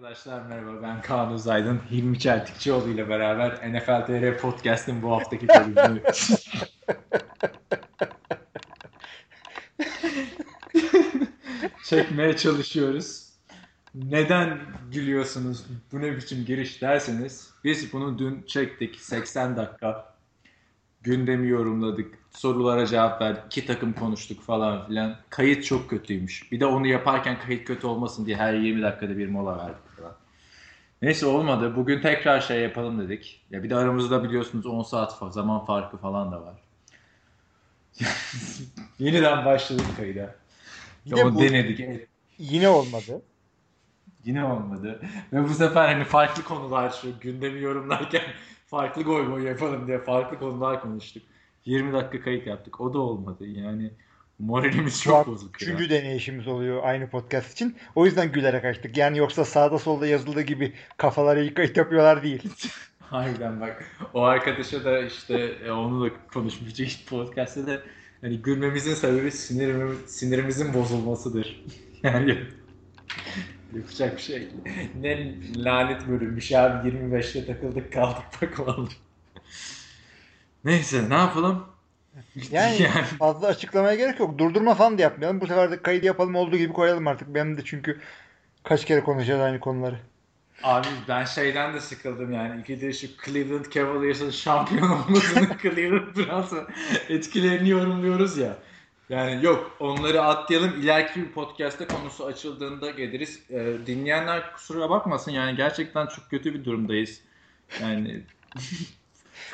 Arkadaşlar merhaba ben Kaan Uzaydın. Hilmi Çeltikçioğlu ile beraber NFL TR Podcast'ın bu haftaki bölümünü çekmeye çalışıyoruz. Neden gülüyorsunuz? Bu ne biçim giriş derseniz biz bunu dün çektik 80 dakika. Gündemi yorumladık. Sorulara cevap verdik. iki takım konuştuk falan filan. Kayıt çok kötüymüş. Bir de onu yaparken kayıt kötü olmasın diye her 20 dakikada bir mola verdik. Neyse olmadı. Bugün tekrar şey yapalım dedik. Ya bir de aramızda biliyorsunuz 10 saat zaman farkı falan da var. Yeniden başladık kayıda. Yine Onu bu- denedik. Yine olmadı. Yine olmadı. Ve bu sefer hani farklı konular şu gündemi yorumlarken farklı gol boy yapalım diye farklı konular konuştuk. 20 dakika kayıt yaptık. O da olmadı. Yani moralimiz çok bozuk. ya. üçüncü deneyişimiz oluyor aynı podcast için. O yüzden gülerek açtık. Yani yoksa sağda solda yazıldığı gibi kafalara iyi kayıt yapıyorlar değil. Harbiden bak. O arkadaşa da işte e, onu da konuşmuştuk podcast'te de hani gülmemizin sebebi sinirimiz, sinirimizin bozulmasıdır. Yani yapacak bir şey. Ne lanet bölümmüş abi 25'te takıldık kaldık bak vallahi. Neyse ne yapalım? Yani Yani. fazla açıklamaya gerek yok. Durdurma falan da yapmayalım. Bu sefer de kaydı yapalım olduğu gibi koyalım artık. Benim de çünkü kaç kere konuşacağız aynı konuları. Abi ben şeyden de sıkıldım yani. İkidir şu Cleveland Cavaliers'ın şampiyon olmasının Cleveland Browns'ın etkilerini yorumluyoruz ya. Yani yok onları atlayalım. İleriki bir podcast'te konusu açıldığında geliriz. Ee, dinleyenler kusura bakmasın yani gerçekten çok kötü bir durumdayız. Yani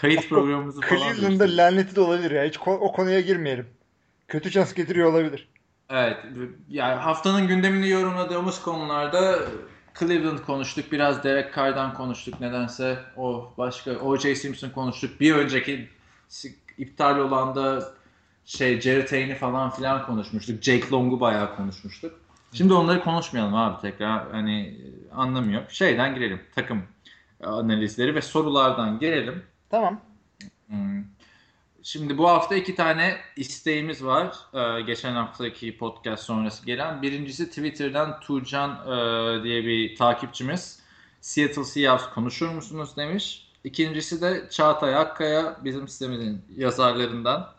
kayıt programımızı falan Cleveland'da laneti de olabilir ya. Hiç o konuya girmeyelim. Kötü şans getiriyor olabilir. Evet. Yani haftanın gündemini yorumladığımız konularda Cleveland konuştuk. Biraz Derek Carr'dan konuştuk nedense. O başka O.J. Simpson konuştuk. Bir önceki iptal olan da şey Jerry Tane'i falan filan konuşmuştuk. Jake Long'u bayağı konuşmuştuk. Şimdi onları konuşmayalım abi tekrar. Hani anlamıyor. Şeyden girelim. Takım analizleri ve sorulardan girelim. Tamam. Hmm. Şimdi bu hafta iki tane isteğimiz var. Ee, geçen haftaki podcast sonrası gelen. Birincisi Twitter'dan Tuğcan e, diye bir takipçimiz. Seattle Seahawks konuşur musunuz demiş. İkincisi de Çağatay Akkaya bizim sitemizin yazarlarından.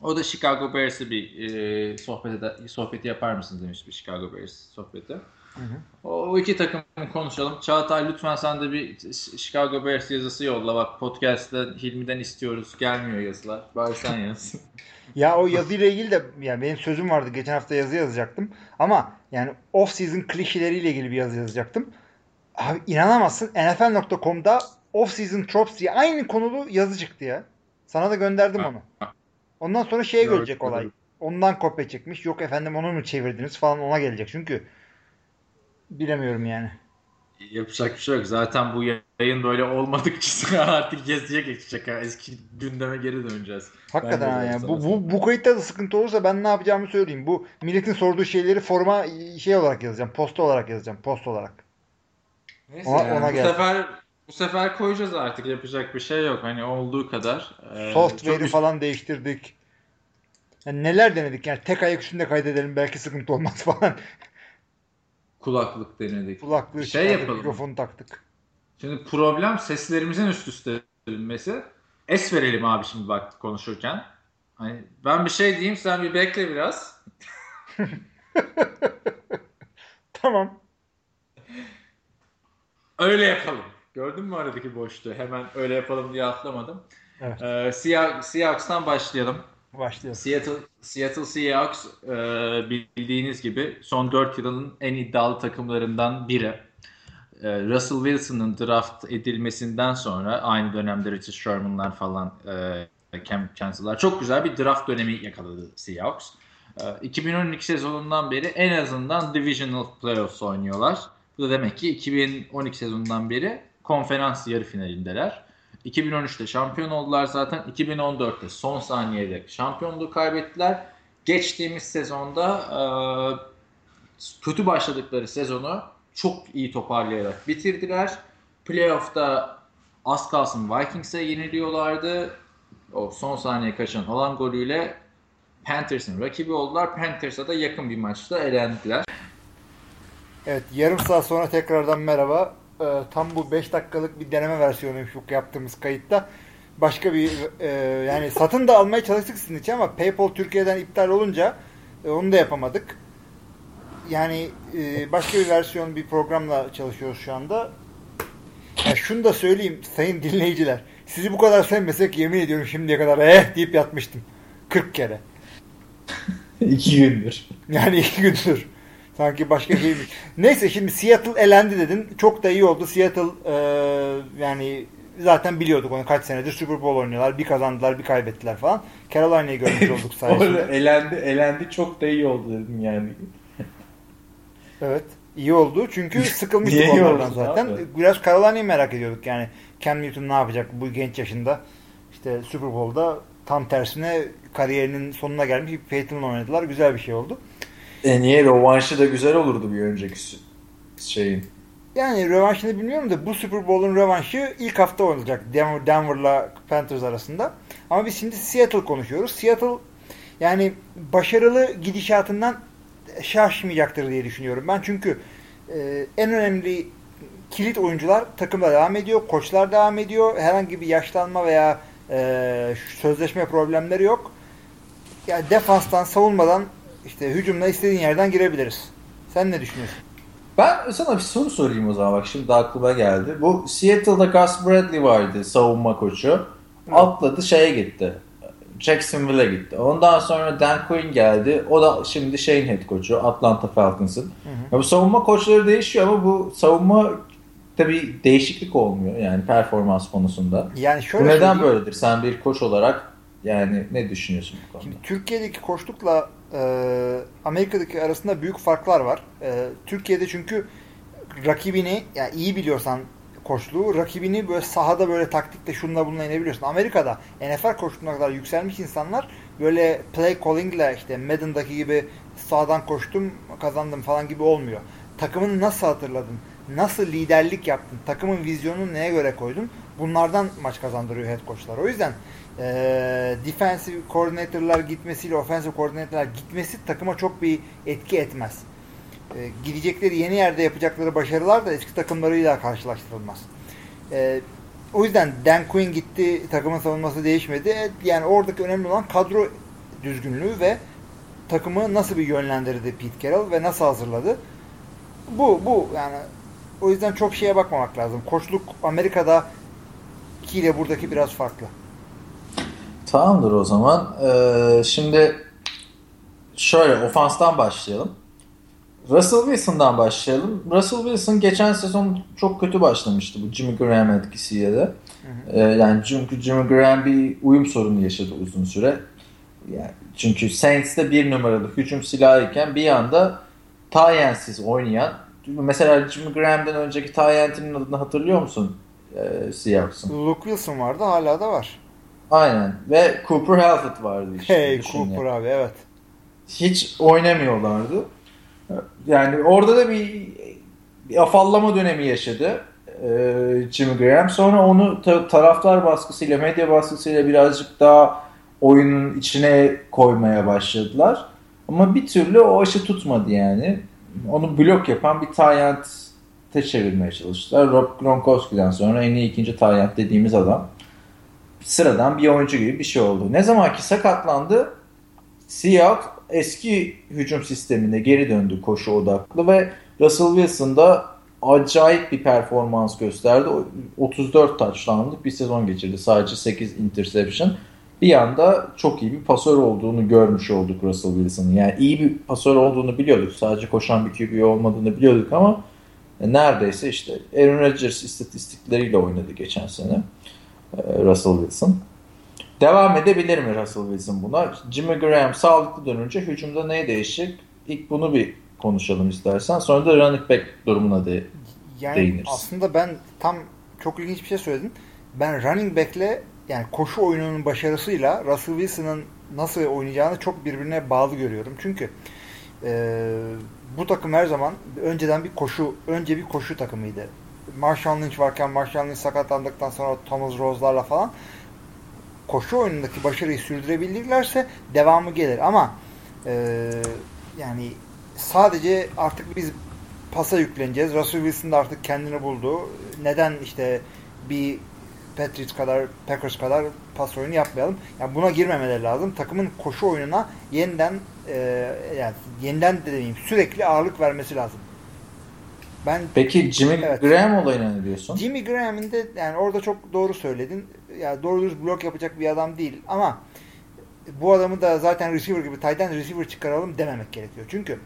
O da Chicago Bears'ı bir e, sohbet sohbeti yapar mısınız demiş bir Chicago Bears sohbeti. Hı hı. O iki takım konuşalım. Çağatay lütfen sen de bir Chicago Bears yazısı yolla. Bak podcast'ta Hilmi'den istiyoruz. Gelmiyor yazılar. Bari sen yaz. Ya o yazıyla ilgili de yani benim sözüm vardı. Geçen hafta yazı yazacaktım. Ama yani off season klişeleriyle ilgili bir yazı yazacaktım. Abi inanamazsın NFL.com'da off season tropes diye aynı konulu yazı çıktı ya. Sana da gönderdim Ha. onu. Ondan sonra şeye Gördüm, gelecek olay. Ondan kopya çekmiş. Yok efendim onu mu çevirdiniz falan ona gelecek. Çünkü bilemiyorum yani. Yapacak bir şey yok. Zaten bu yayın böyle olmadıkça artık yazıya geçecek. Eski gündeme geri döneceğiz. Hakikaten ya. sana Bu, bu, bu kayıtta da sıkıntı olursa ben ne yapacağımı söyleyeyim. Bu milletin sorduğu şeyleri forma şey olarak yazacağım. Posta olarak yazacağım. Post olarak. Neyse Ona- yani ona bu gel. sefer bu sefer koyacağız artık. Yapacak bir şey yok. Hani olduğu kadar. Ee, Software'i çok falan değiştirdik. Yani neler denedik yani tek ayak üstünde kaydedelim belki sıkıntı olmaz falan. Kulaklık denedik. Kulaklığı Şey çıkardık, yapalım. mikrofonu taktık. Şimdi problem seslerimizin üst üste verilmesi. Es verelim abi şimdi bak konuşurken. Hani ben bir şey diyeyim sen bir bekle biraz. Tamam. Öyle yapalım. Gördün mü aradaki boşluğu? Hemen öyle yapalım diye atlamadım. Evet. Ee, Seah- Seahawks'tan başlayalım. Başlayalım. Seattle, Seattle Seahawks e, bildiğiniz gibi son 4 yılın en iddialı takımlarından biri. E, Russell Wilson'ın draft edilmesinden sonra aynı dönemde Richard Sherman'lar falan e, Cam çok güzel bir draft dönemi yakaladı Seahawks. E, 2012 sezonundan beri en azından Divisional Playoffs oynuyorlar. Bu da demek ki 2012 sezonundan beri konferans yarı finalindeler. 2013'te şampiyon oldular zaten. 2014'te son saniyede şampiyonluğu kaybettiler. Geçtiğimiz sezonda e, kötü başladıkları sezonu çok iyi toparlayarak bitirdiler. Playoff'ta az kalsın Vikings'e yeniliyorlardı. O son saniye kaçan alan golüyle Panthers'ın rakibi oldular. Panthers'a da yakın bir maçta elendiler. Evet yarım saat sonra tekrardan merhaba. Ee, tam bu 5 dakikalık bir deneme versiyonuymuş bu yaptığımız kayıtta. Başka bir e, yani satın da almaya çalıştık sizin için ama PayPal Türkiye'den iptal olunca e, onu da yapamadık. Yani e, başka bir versiyon bir programla çalışıyoruz şu anda. Ya şunu da söyleyeyim sayın dinleyiciler. Sizi bu kadar sevmesek yemin ediyorum şimdiye kadar eh deyip yatmıştım. 40 kere. İki gündür. Yani iki gündür. Sanki başka şey? Neyse şimdi Seattle elendi dedin. Çok da iyi oldu. Seattle e, yani zaten biliyorduk onu kaç senedir Super Bowl oynuyorlar. Bir kazandılar bir kaybettiler falan. Carolina'yı görmüş olduk sayesinde. elendi, elendi çok da iyi oldu dedim yani. Evet. iyi oldu çünkü sıkılmıştık onlardan zaten. abi? Biraz Carolina'yı merak ediyorduk yani. Cam Newton ne yapacak bu genç yaşında? İşte Super Bowl'da tam tersine kariyerinin sonuna gelmiş bir Peyton'la oynadılar. Güzel bir şey oldu. E niye rovanşı da güzel olurdu bir önceki şeyin. Yani rövanşını bilmiyorum da bu Super Bowl'un rövanşı ilk hafta oynanacak Denver, Denver'la Panthers arasında. Ama biz şimdi Seattle konuşuyoruz. Seattle yani başarılı gidişatından şaşmayacaktır diye düşünüyorum ben. Çünkü e, en önemli kilit oyuncular takımda devam ediyor. Koçlar devam ediyor. Herhangi bir yaşlanma veya e, sözleşme problemleri yok. Yani defanstan, savunmadan işte hücumla istediğin yerden girebiliriz. Sen ne düşünüyorsun? Ben sana bir soru sorayım o zaman bak şimdi aklıma geldi. Bu Seattle'da Gus Bradley vardı savunma koçu. Atladı şeye gitti. Jacksonville'e gitti. Ondan sonra Dan Quinn geldi. O da şimdi şeyin head koçu Atlanta Falcons'ın. Bu savunma koçları değişiyor ama bu savunma tabii değişiklik olmuyor yani performans konusunda. Yani şöyle Bu neden böyledir? Sen bir koç olarak yani ne düşünüyorsun bu konuda? Şimdi Türkiye'deki koçlukla e, Amerika'daki arasında büyük farklar var. E, Türkiye'de çünkü rakibini yani iyi biliyorsan koçluğu rakibini böyle sahada böyle taktikte şunla bununla inebiliyorsun. Amerika'da NFL koçluğuna kadar yükselmiş insanlar böyle play callingle işte Madden'daki gibi sağdan koştum kazandım falan gibi olmuyor. Takımını nasıl hatırladın? Nasıl liderlik yaptın? Takımın vizyonunu neye göre koydun? Bunlardan maç kazandırıyor head coachlar. O yüzden e, defensive coordinator'lar gitmesiyle offensive coordinator'lar gitmesi takıma çok bir etki etmez. E, gidecekleri yeni yerde yapacakları başarılar da eski takımlarıyla karşılaştırılmaz. E, o yüzden Dan Quinn gitti, takımın savunması değişmedi. E, Yani oradaki önemli olan kadro düzgünlüğü ve takımı nasıl bir yönlendirdi Pete Carroll ve nasıl hazırladı. Bu, bu yani o yüzden çok şeye bakmamak lazım. Koçluk Amerika'da ile buradaki biraz farklı. Tamamdır o zaman. Ee, şimdi şöyle ofanstan başlayalım. Russell Wilson'dan başlayalım. Russell Wilson geçen sezon çok kötü başlamıştı bu Jimmy Graham etkisiyle de. Ee, yani çünkü Jimmy Graham bir uyum sorunu yaşadı uzun süre. Yani çünkü Saints'te bir numaralı hücum silahıyken bir anda Tyensiz oynayan mesela Jimmy Graham'den önceki Tyent'in adını hatırlıyor musun? Ee, Seahawks'ın. Luke Wilson vardı hala da var. Aynen. Ve Cooper Halford vardı işte. Hey Cooper yani. abi evet. Hiç oynamıyorlardı. Yani orada da bir, bir afallama dönemi yaşadı e, Jimmy Graham. Sonra onu ta- taraftar baskısıyla, medya baskısıyla birazcık daha oyunun içine koymaya başladılar. Ama bir türlü o aşı tutmadı yani. Onu blok yapan bir Tyent'e çevirmeye çalıştılar. Rob Gronkowski'den sonra en iyi ikinci Tyent dediğimiz adam sıradan bir oyuncu gibi bir şey oldu. Ne zaman ki sakatlandı Seahawks eski hücum sistemine geri döndü koşu odaklı ve Russell Wilson da acayip bir performans gösterdi. O 34 touchdown'lık bir sezon geçirdi. Sadece 8 interception. Bir anda çok iyi bir pasör olduğunu görmüş olduk Russell Wilson'ın. Yani iyi bir pasör olduğunu biliyorduk. Sadece koşan bir QB olmadığını biliyorduk ama neredeyse işte Aaron Rodgers istatistikleriyle oynadı geçen sene e, Russell Wilson. Devam edebilir mi Russell Wilson buna? Jimmy Graham sağlıklı dönünce hücumda ne değişecek? İlk bunu bir konuşalım istersen. Sonra da running back durumuna de Yani değiniriz. aslında ben tam çok ilginç bir şey söyledin. Ben running back'le yani koşu oyununun başarısıyla Russell Wilson'ın nasıl oynayacağını çok birbirine bağlı görüyorum. Çünkü e, bu takım her zaman önceden bir koşu, önce bir koşu takımıydı. Marshall Lynch varken Marshall Lynch sakatlandıktan sonra Thomas Rose'larla falan koşu oyunundaki başarıyı sürdürebilirlerse devamı gelir. Ama e, yani sadece artık biz pasa yükleneceğiz. Russell Wilson da artık kendini buldu. Neden işte bir Patriots kadar, Packers kadar pas oyunu yapmayalım. Yani buna girmemeleri lazım. Takımın koşu oyununa yeniden e, yani yeniden de demeyeyim sürekli ağırlık vermesi lazım. Ben Peki Jimmy Evet. Graham olayına ne diyorsun? Jimmy Graham'in de yani orada çok doğru söyledin. Yani doğru dürüst blok yapacak bir adam değil ama bu adamı da zaten receiver gibi tight end receiver çıkaralım dememek gerekiyor. Çünkü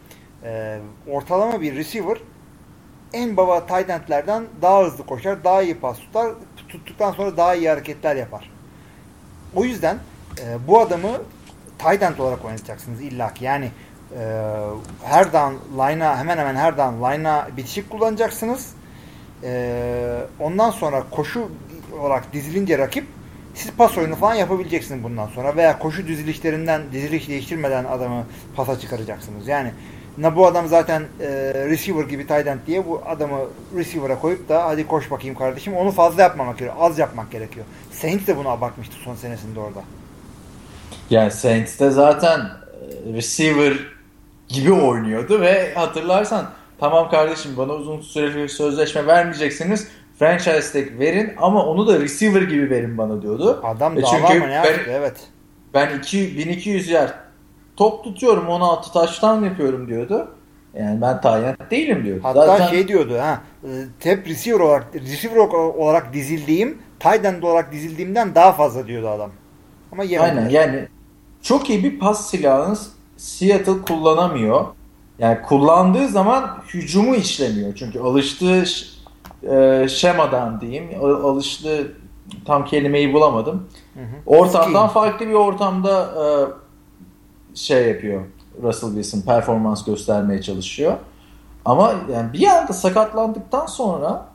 e, ortalama bir receiver en baba tight daha hızlı koşar, daha iyi pas tutar, tuttuktan sonra daha iyi hareketler yapar. O yüzden e, bu adamı tight end olarak oynatacaksınız illaki. Yani e, her down line'a hemen hemen her down line'a bitişik kullanacaksınız. E, ondan sonra koşu olarak dizilince rakip siz pas oyunu falan yapabileceksiniz bundan sonra veya koşu dizilişlerinden diziliş değiştirmeden adamı pasa çıkaracaksınız. Yani na bu adam zaten e, receiver gibi tight end diye bu adamı receiver'a koyup da hadi koş bakayım kardeşim onu fazla yapmamak gerekiyor. Az yapmak gerekiyor. Saints de bunu abartmıştı son senesinde orada. Yani Saints'te zaten e, receiver gibi oynuyordu ve hatırlarsan tamam kardeşim bana uzun süreli bir sözleşme vermeyeceksiniz. Franchise tag verin ama onu da receiver gibi verin bana diyordu. Adam E dava çünkü mı ne ben-? Evet. Ben 2, 1200 yer top tutuyorum 16 taştan yapıyorum diyordu. Yani ben tayyat değilim diyordu. Hatta Zaten şey diyordu ha e, hep receiver olarak receiver olarak dizildiğim tight end olarak dizildiğimden daha fazla diyordu adam. Ama yemedi. Aynen yani çok iyi bir pas silahınız Seattle kullanamıyor. Yani kullandığı zaman hücumu işlemiyor. Çünkü alıştığı e, şemadan diyeyim. al- Alıştığı tam kelimeyi bulamadım. Hı hı. Ortamdan farklı bir ortamda e, şey yapıyor. Russell Wilson performans göstermeye çalışıyor. Ama yani bir anda sakatlandıktan sonra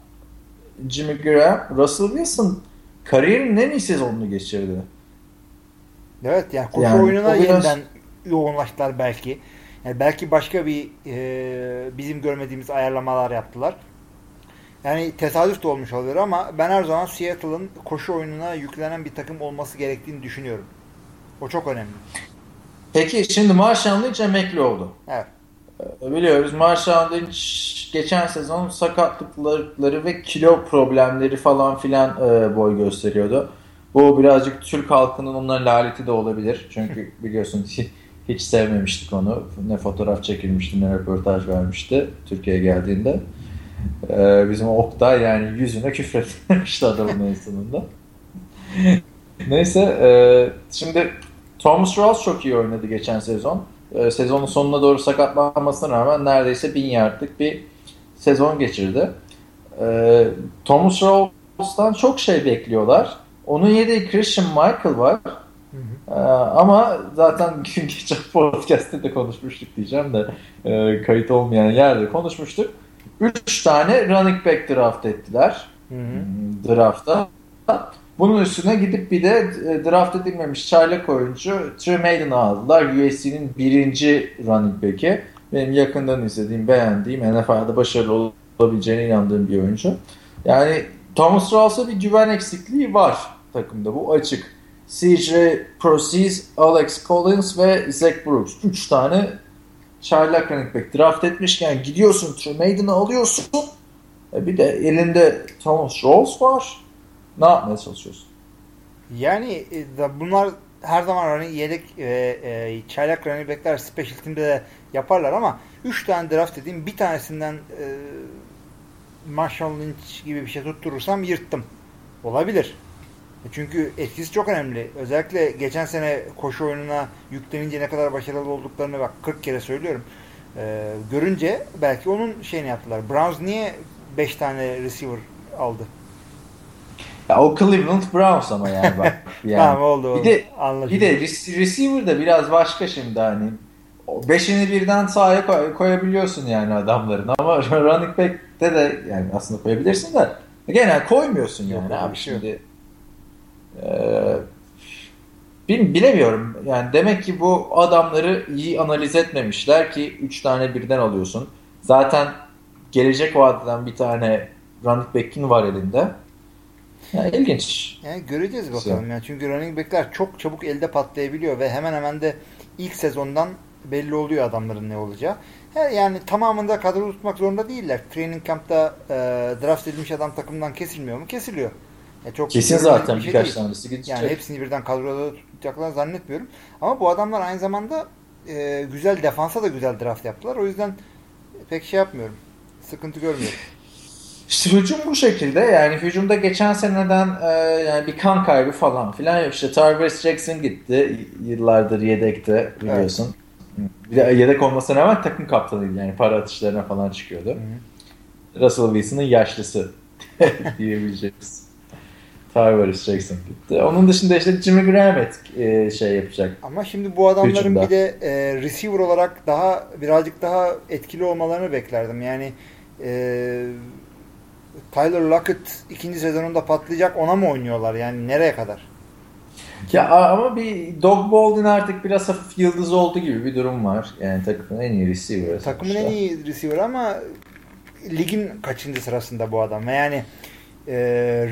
Jimmy Graham, Russell Wilson kariyerinin en iyi sezonunu geçirdi. Evet yani koşu Yani oyununa biraz- yeniden yoğunlaştılar belki. Yani belki başka bir e, bizim görmediğimiz ayarlamalar yaptılar. Yani tesadüf de olmuş olabilir ama ben her zaman Seattle'ın koşu oyununa yüklenen bir takım olması gerektiğini düşünüyorum. O çok önemli. Peki şimdi Marshall Lynch emekli oldu. Evet. Ee, Biliyoruz Marshall Lynch geçen sezon sakatlıkları ve kilo problemleri falan filan e, boy gösteriyordu. Bu birazcık Türk halkının onların laleti de olabilir. Çünkü biliyorsun hi- hiç sevmemiştik onu. Ne fotoğraf çekilmişti ne röportaj vermişti Türkiye'ye geldiğinde. Ee, bizim Oktay yani yüzüne küfretmişti adamın en sonunda. Neyse e, şimdi Thomas Rawls çok iyi oynadı geçen sezon. E, sezonun sonuna doğru sakatlanmasına rağmen neredeyse bin yardlık bir sezon geçirdi. E, Thomas Rawls'tan çok şey bekliyorlar. Onun yedeği Christian Michael var. Hı hı. E, ama zaten geçen podcast'te de konuşmuştuk diyeceğim de e, kayıt olmayan yerde konuşmuştuk. 3 tane running back draft ettiler Hı hı. draftta. Bunun üstüne gidip bir de e, draft edilmemiş çaylak oyuncu Trey Mayden'ı aldılar. USC'nin birinci running back'i. Benim yakından izlediğim, beğendiğim, NFL'de başarılı olabileceğine inandığım bir oyuncu. Yani Thomas Rawls'a bir güven eksikliği var takımda. Bu açık. CJ Proceed, Alex Collins ve Zach Brooks. Üç tane çaylak running back draft etmişken gidiyorsun Trey Mayden'ı alıyorsun. E bir de elinde Thomas Rawls var. Ne yapmaya çalışıyorsun? Yani e, bunlar her zaman hani yedek e, e, çaylak running backler special team'de de yaparlar ama 3 tane draft dediğim bir tanesinden e, Marshall Lynch gibi bir şey tutturursam yırttım. Olabilir. E, Çünkü etkisi çok önemli. Özellikle geçen sene koşu oyununa yüklenince ne kadar başarılı olduklarını bak 40 kere söylüyorum. E, görünce belki onun şeyini yaptılar. Browns niye 5 tane receiver aldı? Ya o Cleveland Browns ama yani bak. Yani. Tamam oldu. oldu. Bir de Anlaşıldı. bir de rec- receiver da biraz başka şimdi hani. Beşini birden sahaya koy- koyabiliyorsun yani adamların ama running back'te de yani aslında koyabilirsin de genel koymuyorsun Yok, yani öyle abi şey yok. şimdi. Bil- bilemiyorum. Yani demek ki bu adamları iyi analiz etmemişler ki 3 tane birden alıyorsun. Zaten gelecek vadeden bir tane running back'in var elinde. Yani ilginç. Yani göreceğiz bakalım. Yani çünkü running back'ler çok çabuk elde patlayabiliyor ve hemen hemen de ilk sezondan belli oluyor adamların ne olacağı. Her yani tamamında kadro tutmak zorunda değiller. Training camp'ta e, draft edilmiş adam takımdan kesilmiyor mu? Kesiliyor. Ya çok Kesin zaten bir şey birkaç değil. tanesi gidecek. Yani hepsini birden kadroda tutacaklarını zannetmiyorum. Ama bu adamlar aynı zamanda e, güzel defansa da güzel draft yaptılar. O yüzden pek şey yapmıyorum. Sıkıntı görmüyorum. İşte hücum bu şekilde yani hücumda geçen seneden e, yani bir kan kaybı falan filan yok. İşte Tarvis Jackson gitti yıllardır yedekte biliyorsun. Bir de yedek olmasına rağmen takım kaptanıydı yani para atışlarına falan çıkıyordu. Russell Wilson'ın yaşlısı diyebileceğimiz. Tarvis Jackson gitti. Onun dışında işte Jimmy Graham et, e, şey yapacak. Ama şimdi bu adamların Hücumda. bir de e, receiver olarak daha birazcık daha etkili olmalarını beklerdim. Yani e, Tyler Lockett ikinci sezonunda patlayacak ona mı oynuyorlar? Yani nereye kadar? Ya ama bir Doug Baldwin artık biraz hafif yıldız oldu gibi bir durum var. Yani takımın en iyi receiver. Takımın en iyi receiver ama ligin kaçıncı sırasında bu adam? Yani e,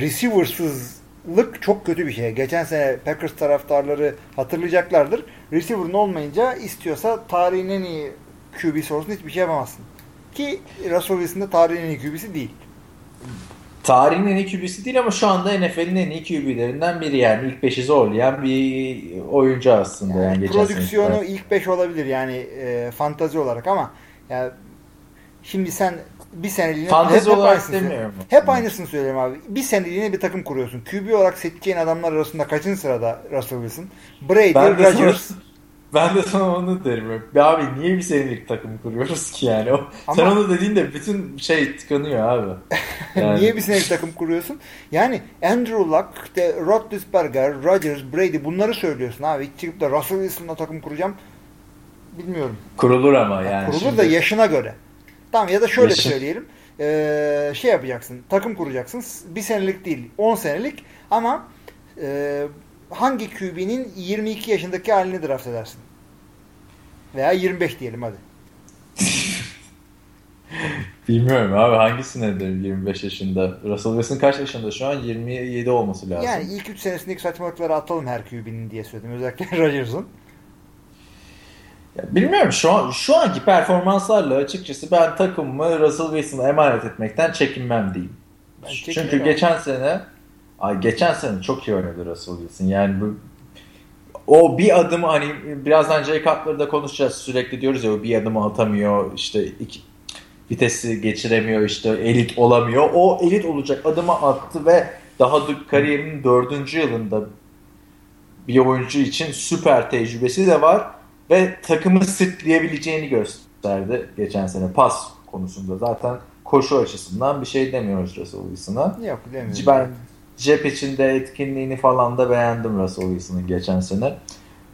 receiversızlık çok kötü bir şey. Geçen sene Packers taraftarları hatırlayacaklardır. Receiver'ın olmayınca istiyorsa tarihin en iyi QB'si olsun hiçbir şey yapamazsın. Ki Russell Wilson de tarihin en iyi QB'si değil. Tarihin en iyi QB'si değil ama şu anda NFL'in en iyi QB'lerinden biri yani. ilk beşi zorlayan bir oyuncu aslında. Yani, Yani prodüksiyonu sene. ilk 5 olabilir yani e, fantazi olarak ama ya şimdi sen bir seneliğine Fantezi olarak aynısını söyle- demiyorum. Hep aynısını söylüyorum abi. Bir seneliğine bir takım kuruyorsun. QB olarak seçeceğin adamlar arasında kaçıncı sırada Russell Wilson? Brady, Ben de Rodgers. Ben de sana onu derim. Ya Abi niye bir senelik takım kuruyoruz ki yani? O, Ama- Sen onu dediğinde bütün şey tıkanıyor abi. Yani- Niye bir senelik takım kuruyorsun? Yani Andrew Luck, işte Roethlisberger, Rodgers, Brady bunları söylüyorsun abi. Hiç çıkıp da Russell Wilson'la takım kuracağım bilmiyorum. Kurulur ama yani. Kurulur şimdi. da yaşına göre. Tamam ya da şöyle Yaşı- söyleyelim. Ee, şey yapacaksın. Takım kuracaksın. Bir senelik değil. 10 senelik ama e, hangi QB'nin 22 yaşındaki halini draft edersin? Veya 25 diyelim hadi. Bilmiyorum abi hangisine de 25 yaşında. Russell Wilson kaç yaşında şu an? 27 olması lazım. Yani ilk 3 senesindeki saçmalıkları atalım her QB'nin diye söyledim. Özellikle Rodgers'ın. Bilmiyorum şu an şu anki performanslarla açıkçası ben takımımı Russell Wilson'a emanet etmekten çekinmem diyeyim. Ben Çünkü geçen sene ay geçen sene çok iyi oynadı Russell Wilson. Yani bu o bir adım hani birazdan Jay Cutler'da da konuşacağız sürekli diyoruz ya o bir adımı atamıyor işte iki, vitesi geçiremiyor işte elit olamıyor. O elit olacak adımı attı ve daha da kariyerinin dördüncü yılında bir oyuncu için süper tecrübesi de var ve takımı sırtlayabileceğini gösterdi geçen sene pas konusunda. Zaten koşu açısından bir şey demiyoruz Russell Wilson'a. Yok demiyorum. Ben cep içinde etkinliğini falan da beğendim Russell Wilson'ın geçen sene.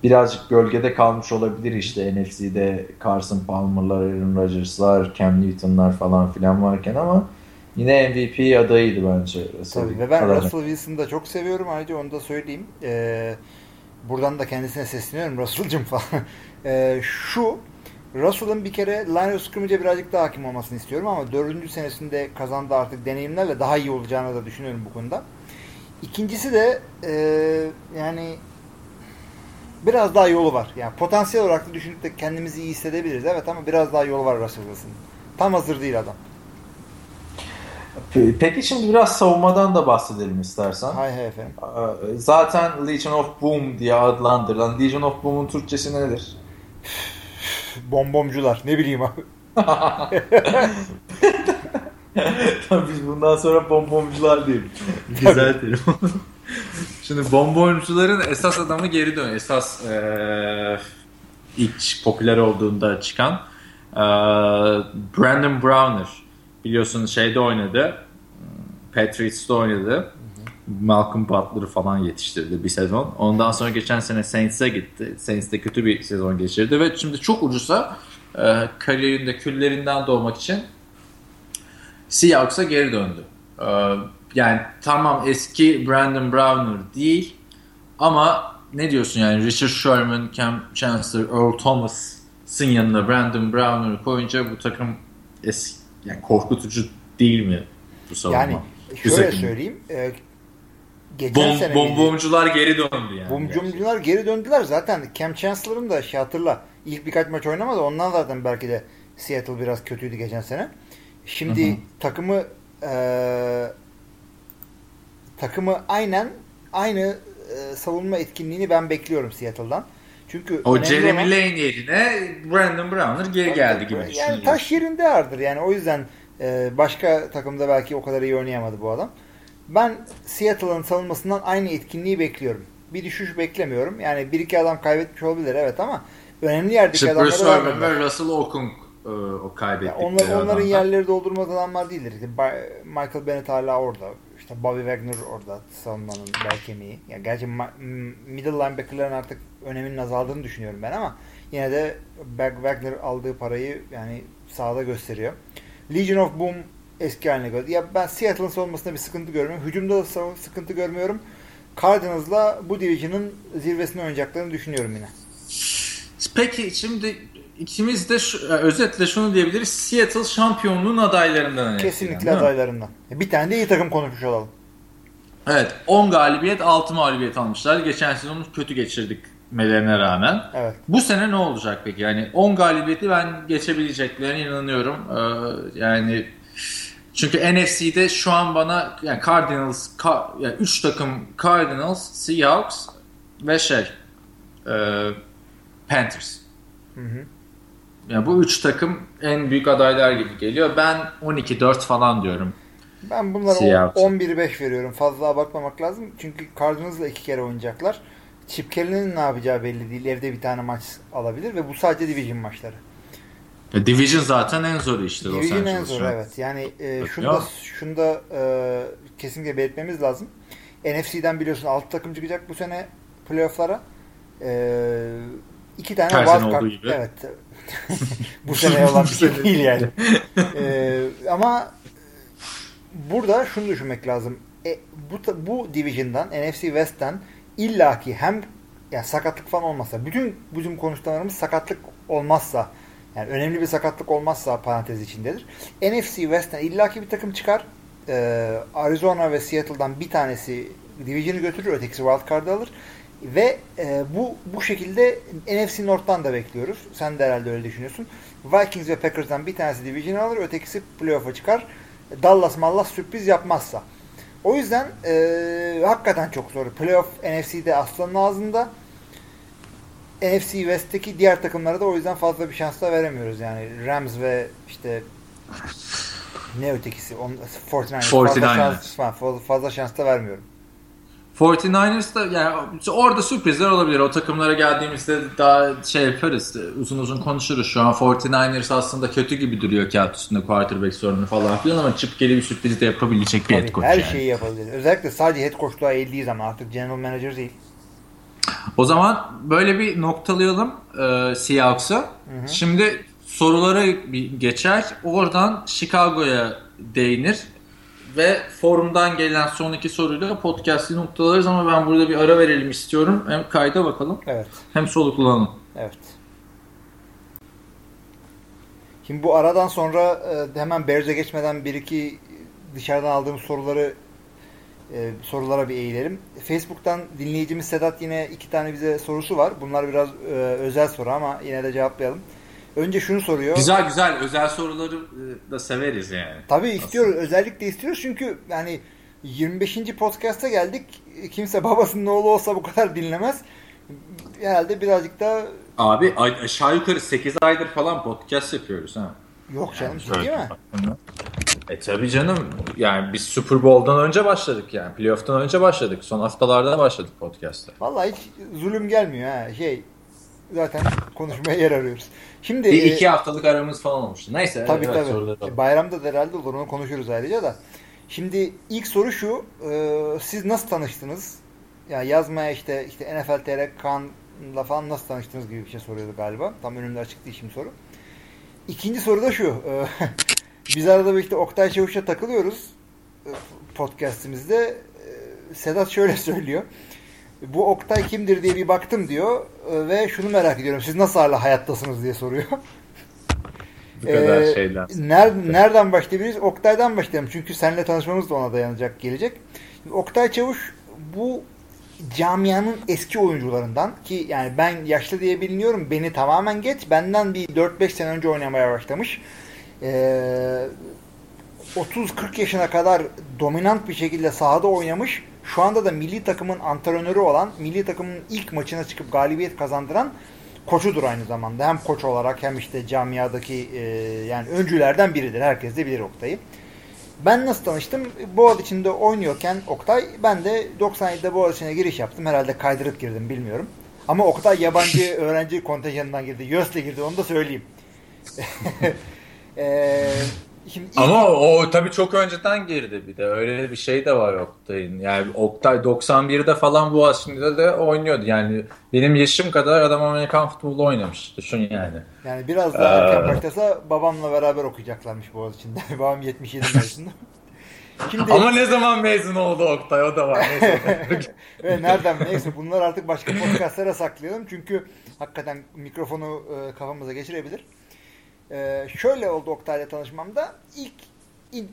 Birazcık gölgede kalmış olabilir işte NFC'de Carson Palmer'lar, Aaron Rodgers'lar, Cam Newton'lar falan filan varken ama yine MVP adayıydı bence Tabii ve ben Wilson. Russell Wilson'ı da çok seviyorum. Ayrıca onu da söyleyeyim. Ee, buradan da kendisine sesleniyorum Russell'cım falan. Ee, şu Russell'ın bir kere line of scrimmage'e birazcık daha hakim olmasını istiyorum ama dördüncü senesinde kazandığı artık deneyimlerle daha iyi olacağını da düşünüyorum bu konuda. İkincisi de e, yani biraz daha yolu var. Yani potansiyel olarak da düşünüp de kendimizi iyi hissedebiliriz. Evet ama biraz daha yolu var Russell Wilson'ın. Tam hazır değil adam. Peki şimdi biraz savunmadan da bahsedelim istersen. Hay hay efendim. Ee, Zaten Legion of Boom diye adlandırılan Legion of Boom'un Türkçesi nedir? Bombomcular. Ne bileyim abi. Tabii biz bundan sonra bombomcular diyelim. Güzel terim. Şimdi bomboncuların esas adamı geri dön. Esas eee, ilk popüler olduğunda çıkan eee, Brandon Browner. Biliyorsun şeyde oynadı. Patriots'ta oynadı. Malcolm Butler'ı falan yetiştirdi bir sezon. Ondan sonra geçen sene Saints'e gitti. Saints'te kötü bir sezon geçirdi ve şimdi çok ucuza eee kariyerinde küllerinden doğmak için Seahawks'a geri döndü. Ee, yani tamam eski Brandon Browner değil ama ne diyorsun yani Richard Sherman, Cam Chancellor, Earl Thomas'ın yanına Brandon Browner'ı koyunca bu takım eski, yani korkutucu değil mi bu savunma? Yani Bu şöyle takım. söyleyeyim. E, geçen Bom, sene bom, miydi? geri döndü yani. Bombomcular geri döndüler zaten. Cam Chancellor'ın da şey hatırla. ilk birkaç maç oynamadı. Ondan zaten belki de Seattle biraz kötüydü geçen sene. Şimdi Hı hı. takımı e, takımı aynen aynı e, savunma etkinliğini ben bekliyorum Seattle'dan. Çünkü O Jeremy olan- Lane yerine Brandon Browner geri geldi gibi yani düşünüyorum. taş yerinde ağırdır. Yani o yüzden e, başka takımda belki o kadar iyi oynayamadı bu adam. Ben Seattle'ın savunmasından aynı etkinliği bekliyorum. Bir düşüş beklemiyorum. Yani bir iki adam kaybetmiş olabilir evet ama önemli yerdeki İşte adamları Bruce Irvin ve Russell Okung e, o kaybettikleri Yani onlar, onların adamlar. yerleri doldurmaz adamlar değildir. Michael Bennett hala orada. Bobby Wagner orada savunmanın bel kemiği. Yani gerçi middle linebacker'ların artık öneminin azaldığını düşünüyorum ben ama yine de Wagner aldığı parayı yani sahada gösteriyor. Legion of Boom eski haline göre. Ya ben Seattle'ın savunmasında bir sıkıntı görmüyorum. Hücumda da sıkıntı görmüyorum. Cardinals'la bu division'ın zirvesini oynayacaklarını düşünüyorum yine. Peki şimdi ikimiz de şu, e, özetle şunu diyebiliriz. Seattle şampiyonluğun adaylarından. Kesinlikle mi? adaylarından. Bir tane de iyi takım konuşmuş olalım. Evet 10 galibiyet 6 mağlubiyet almışlar. Geçen sezonu kötü geçirdik melerine rağmen. Evet. Bu sene ne olacak peki? Yani 10 galibiyeti ben geçebileceklerine inanıyorum. Ee, yani çünkü NFC'de şu an bana yani Cardinals, Ka- yani 3 takım Cardinals, Seahawks ve şey e, Panthers. Hı hı. Yani bu üç takım en büyük adaylar gibi geliyor. Ben 12-4 falan diyorum. Ben bunlara Seahawks. 11-5 veriyorum. Fazla bakmamak lazım. Çünkü Cardinals'la iki kere oynayacaklar. Chip Kelly'nin ne yapacağı belli değil. Evde bir tane maç alabilir ve bu sadece division maçları. E, Division zaten en zoru işte Division en Angeles zor şu an. evet. Yani e, Yok şunu ya. da, şunu da e, kesinlikle belirtmemiz lazım. NFC'den biliyorsun 6 takım çıkacak bu sene playoff'lara. E, iki tane Her wild sene card- olduğu gibi. Evet. Bu sene olan bir şey değil yani. E, ama burada şunu düşünmek lazım. E, bu bu division'dan NFC West'ten illaki hem ya sakatlık falan olmazsa bütün bizim konuştuklarımız sakatlık olmazsa yani önemli bir sakatlık olmazsa parantez içindedir. NFC West'ten illaki bir takım çıkar. Ee, Arizona ve Seattle'dan bir tanesi Division'ı götürür, ötekisi wildcard'ı alır. Ve e, bu bu şekilde NFC North'tan da bekliyoruz. Sen de herhalde öyle düşünüyorsun. Vikings ve Packers'dan bir tanesi Division'ı alır, ötekisi playoff'a çıkar. Dallas Mallas sürpriz yapmazsa. O yüzden e, hakikaten çok zor. Playoff NFC'de aslanın ağzında. NFC West'teki diğer takımlara da o yüzden fazla bir şans da veremiyoruz. Yani Rams ve işte ne ötekisi? On, 49ers. Fazla 49ers. şans, fazla şans da vermiyorum. 49ers da yani orada sürprizler olabilir. O takımlara geldiğimizde daha şey yaparız. Uzun uzun konuşuruz. Şu an 49ers aslında kötü gibi duruyor kağıt üstünde quarterback sorunu falan filan ama çıp geri bir sürpriz de yapabilecek bir head coach her yani. şeyi yapabilir. Özellikle sadece head coachluğa eğildiği zaman artık general manager değil. O zaman böyle bir noktalayalım e, Seahawks'ı. Şimdi sorulara bir geçer. Oradan Chicago'ya değinir. Ve forumdan gelen son iki soruyla podcast'i noktalarız ama ben burada bir ara verelim istiyorum. Hem kayda bakalım Evet. hem soluklanalım. Evet. Şimdi bu aradan sonra e, hemen Bears'e geçmeden bir iki dışarıdan aldığımız soruları e, sorulara bir eğilelim. Facebook'tan dinleyicimiz Sedat yine iki tane bize sorusu var. Bunlar biraz e, özel soru ama yine de cevaplayalım. Önce şunu soruyor. Güzel güzel özel soruları e, da severiz yani. Tabii istiyoruz. Özellikle istiyoruz çünkü yani 25. podcast'a geldik. Kimse babasının oğlu olsa bu kadar dinlemez. Herhalde birazcık da Abi ay- aşağı yukarı 8 aydır falan podcast yapıyoruz ha. yok canım Yani şöyle mi? E tabi canım. Yani biz Super Bowl'dan önce başladık yani. Playoff'tan önce başladık. Son haftalarda başladık podcast'a. Vallahi hiç zulüm gelmiyor ha. Şey zaten konuşmaya yer arıyoruz. Şimdi Bir e, iki haftalık aramız falan olmuştu. Neyse. tabii evet, tabii. alalım. E, Bayramda da herhalde olur onu konuşuruz ayrıca da. Şimdi ilk soru şu. e, siz nasıl tanıştınız? Ya yazmaya işte işte NFL TR Kaan'la falan nasıl tanıştınız gibi bir şey soruyordu galiba. Tam önümde açık değil şimdi soru. İkinci soru da şu. e, biz arada bir işte Oktay Çavuş'a takılıyoruz e, podcastimizde. E, Sedat şöyle söylüyor. Bu Oktay kimdir diye bir baktım diyor e, ve şunu merak ediyorum. Siz nasıl hala hayattasınız diye soruyor. Bu kadar Ee, şeyden. ner- nereden başlayabiliriz? Oktay'dan başlayalım. Çünkü seninle tanışmamız da ona dayanacak, gelecek. Şimdi Oktay Çavuş bu camianın eski oyuncularından ki yani ben yaşlı diye biliniyorum beni tamamen geç benden bir 4-5 sene önce oynamaya başlamış. Ee, 30-40 yaşına kadar dominant bir şekilde sahada oynamış. Şu anda da milli takımın antrenörü olan, milli takımın ilk maçına çıkıp galibiyet kazandıran koçudur aynı zamanda. Hem koç olarak hem işte camiadaki e, yani öncülerden biridir. Herkes de bilir Oktay'ı. Ben nasıl tanıştım? Boğaziçi'nde oynuyorken Oktay, ben de 97'de Boğaziçi'ne giriş yaptım. Herhalde kaydırıp girdim bilmiyorum. Ama Oktay yabancı öğrenci kontenjanından girdi. YÖS'le girdi onu da söyleyeyim. ee, Şimdi Ama o tabii çok önceden girdi bir de. Öyle bir şey de var Oktay'ın. Yani Oktay 91'de falan bu aslında de oynuyordu. Yani benim yaşım kadar adam Amerikan futbolu oynamış. Düşün yani. Yani biraz daha erken ee... başlasa babamla beraber okuyacaklarmış Boğaziçi'nde. Babam 77 mezunu. Şimdi... Ama ne zaman mezun oldu Oktay o da var. Neyse. Ve nereden neyse bunlar artık başka podcastlara saklayalım. Çünkü hakikaten mikrofonu e, kafamıza geçirebilir. Ee, şöyle oldu Oktay'la tanışmamda. İlk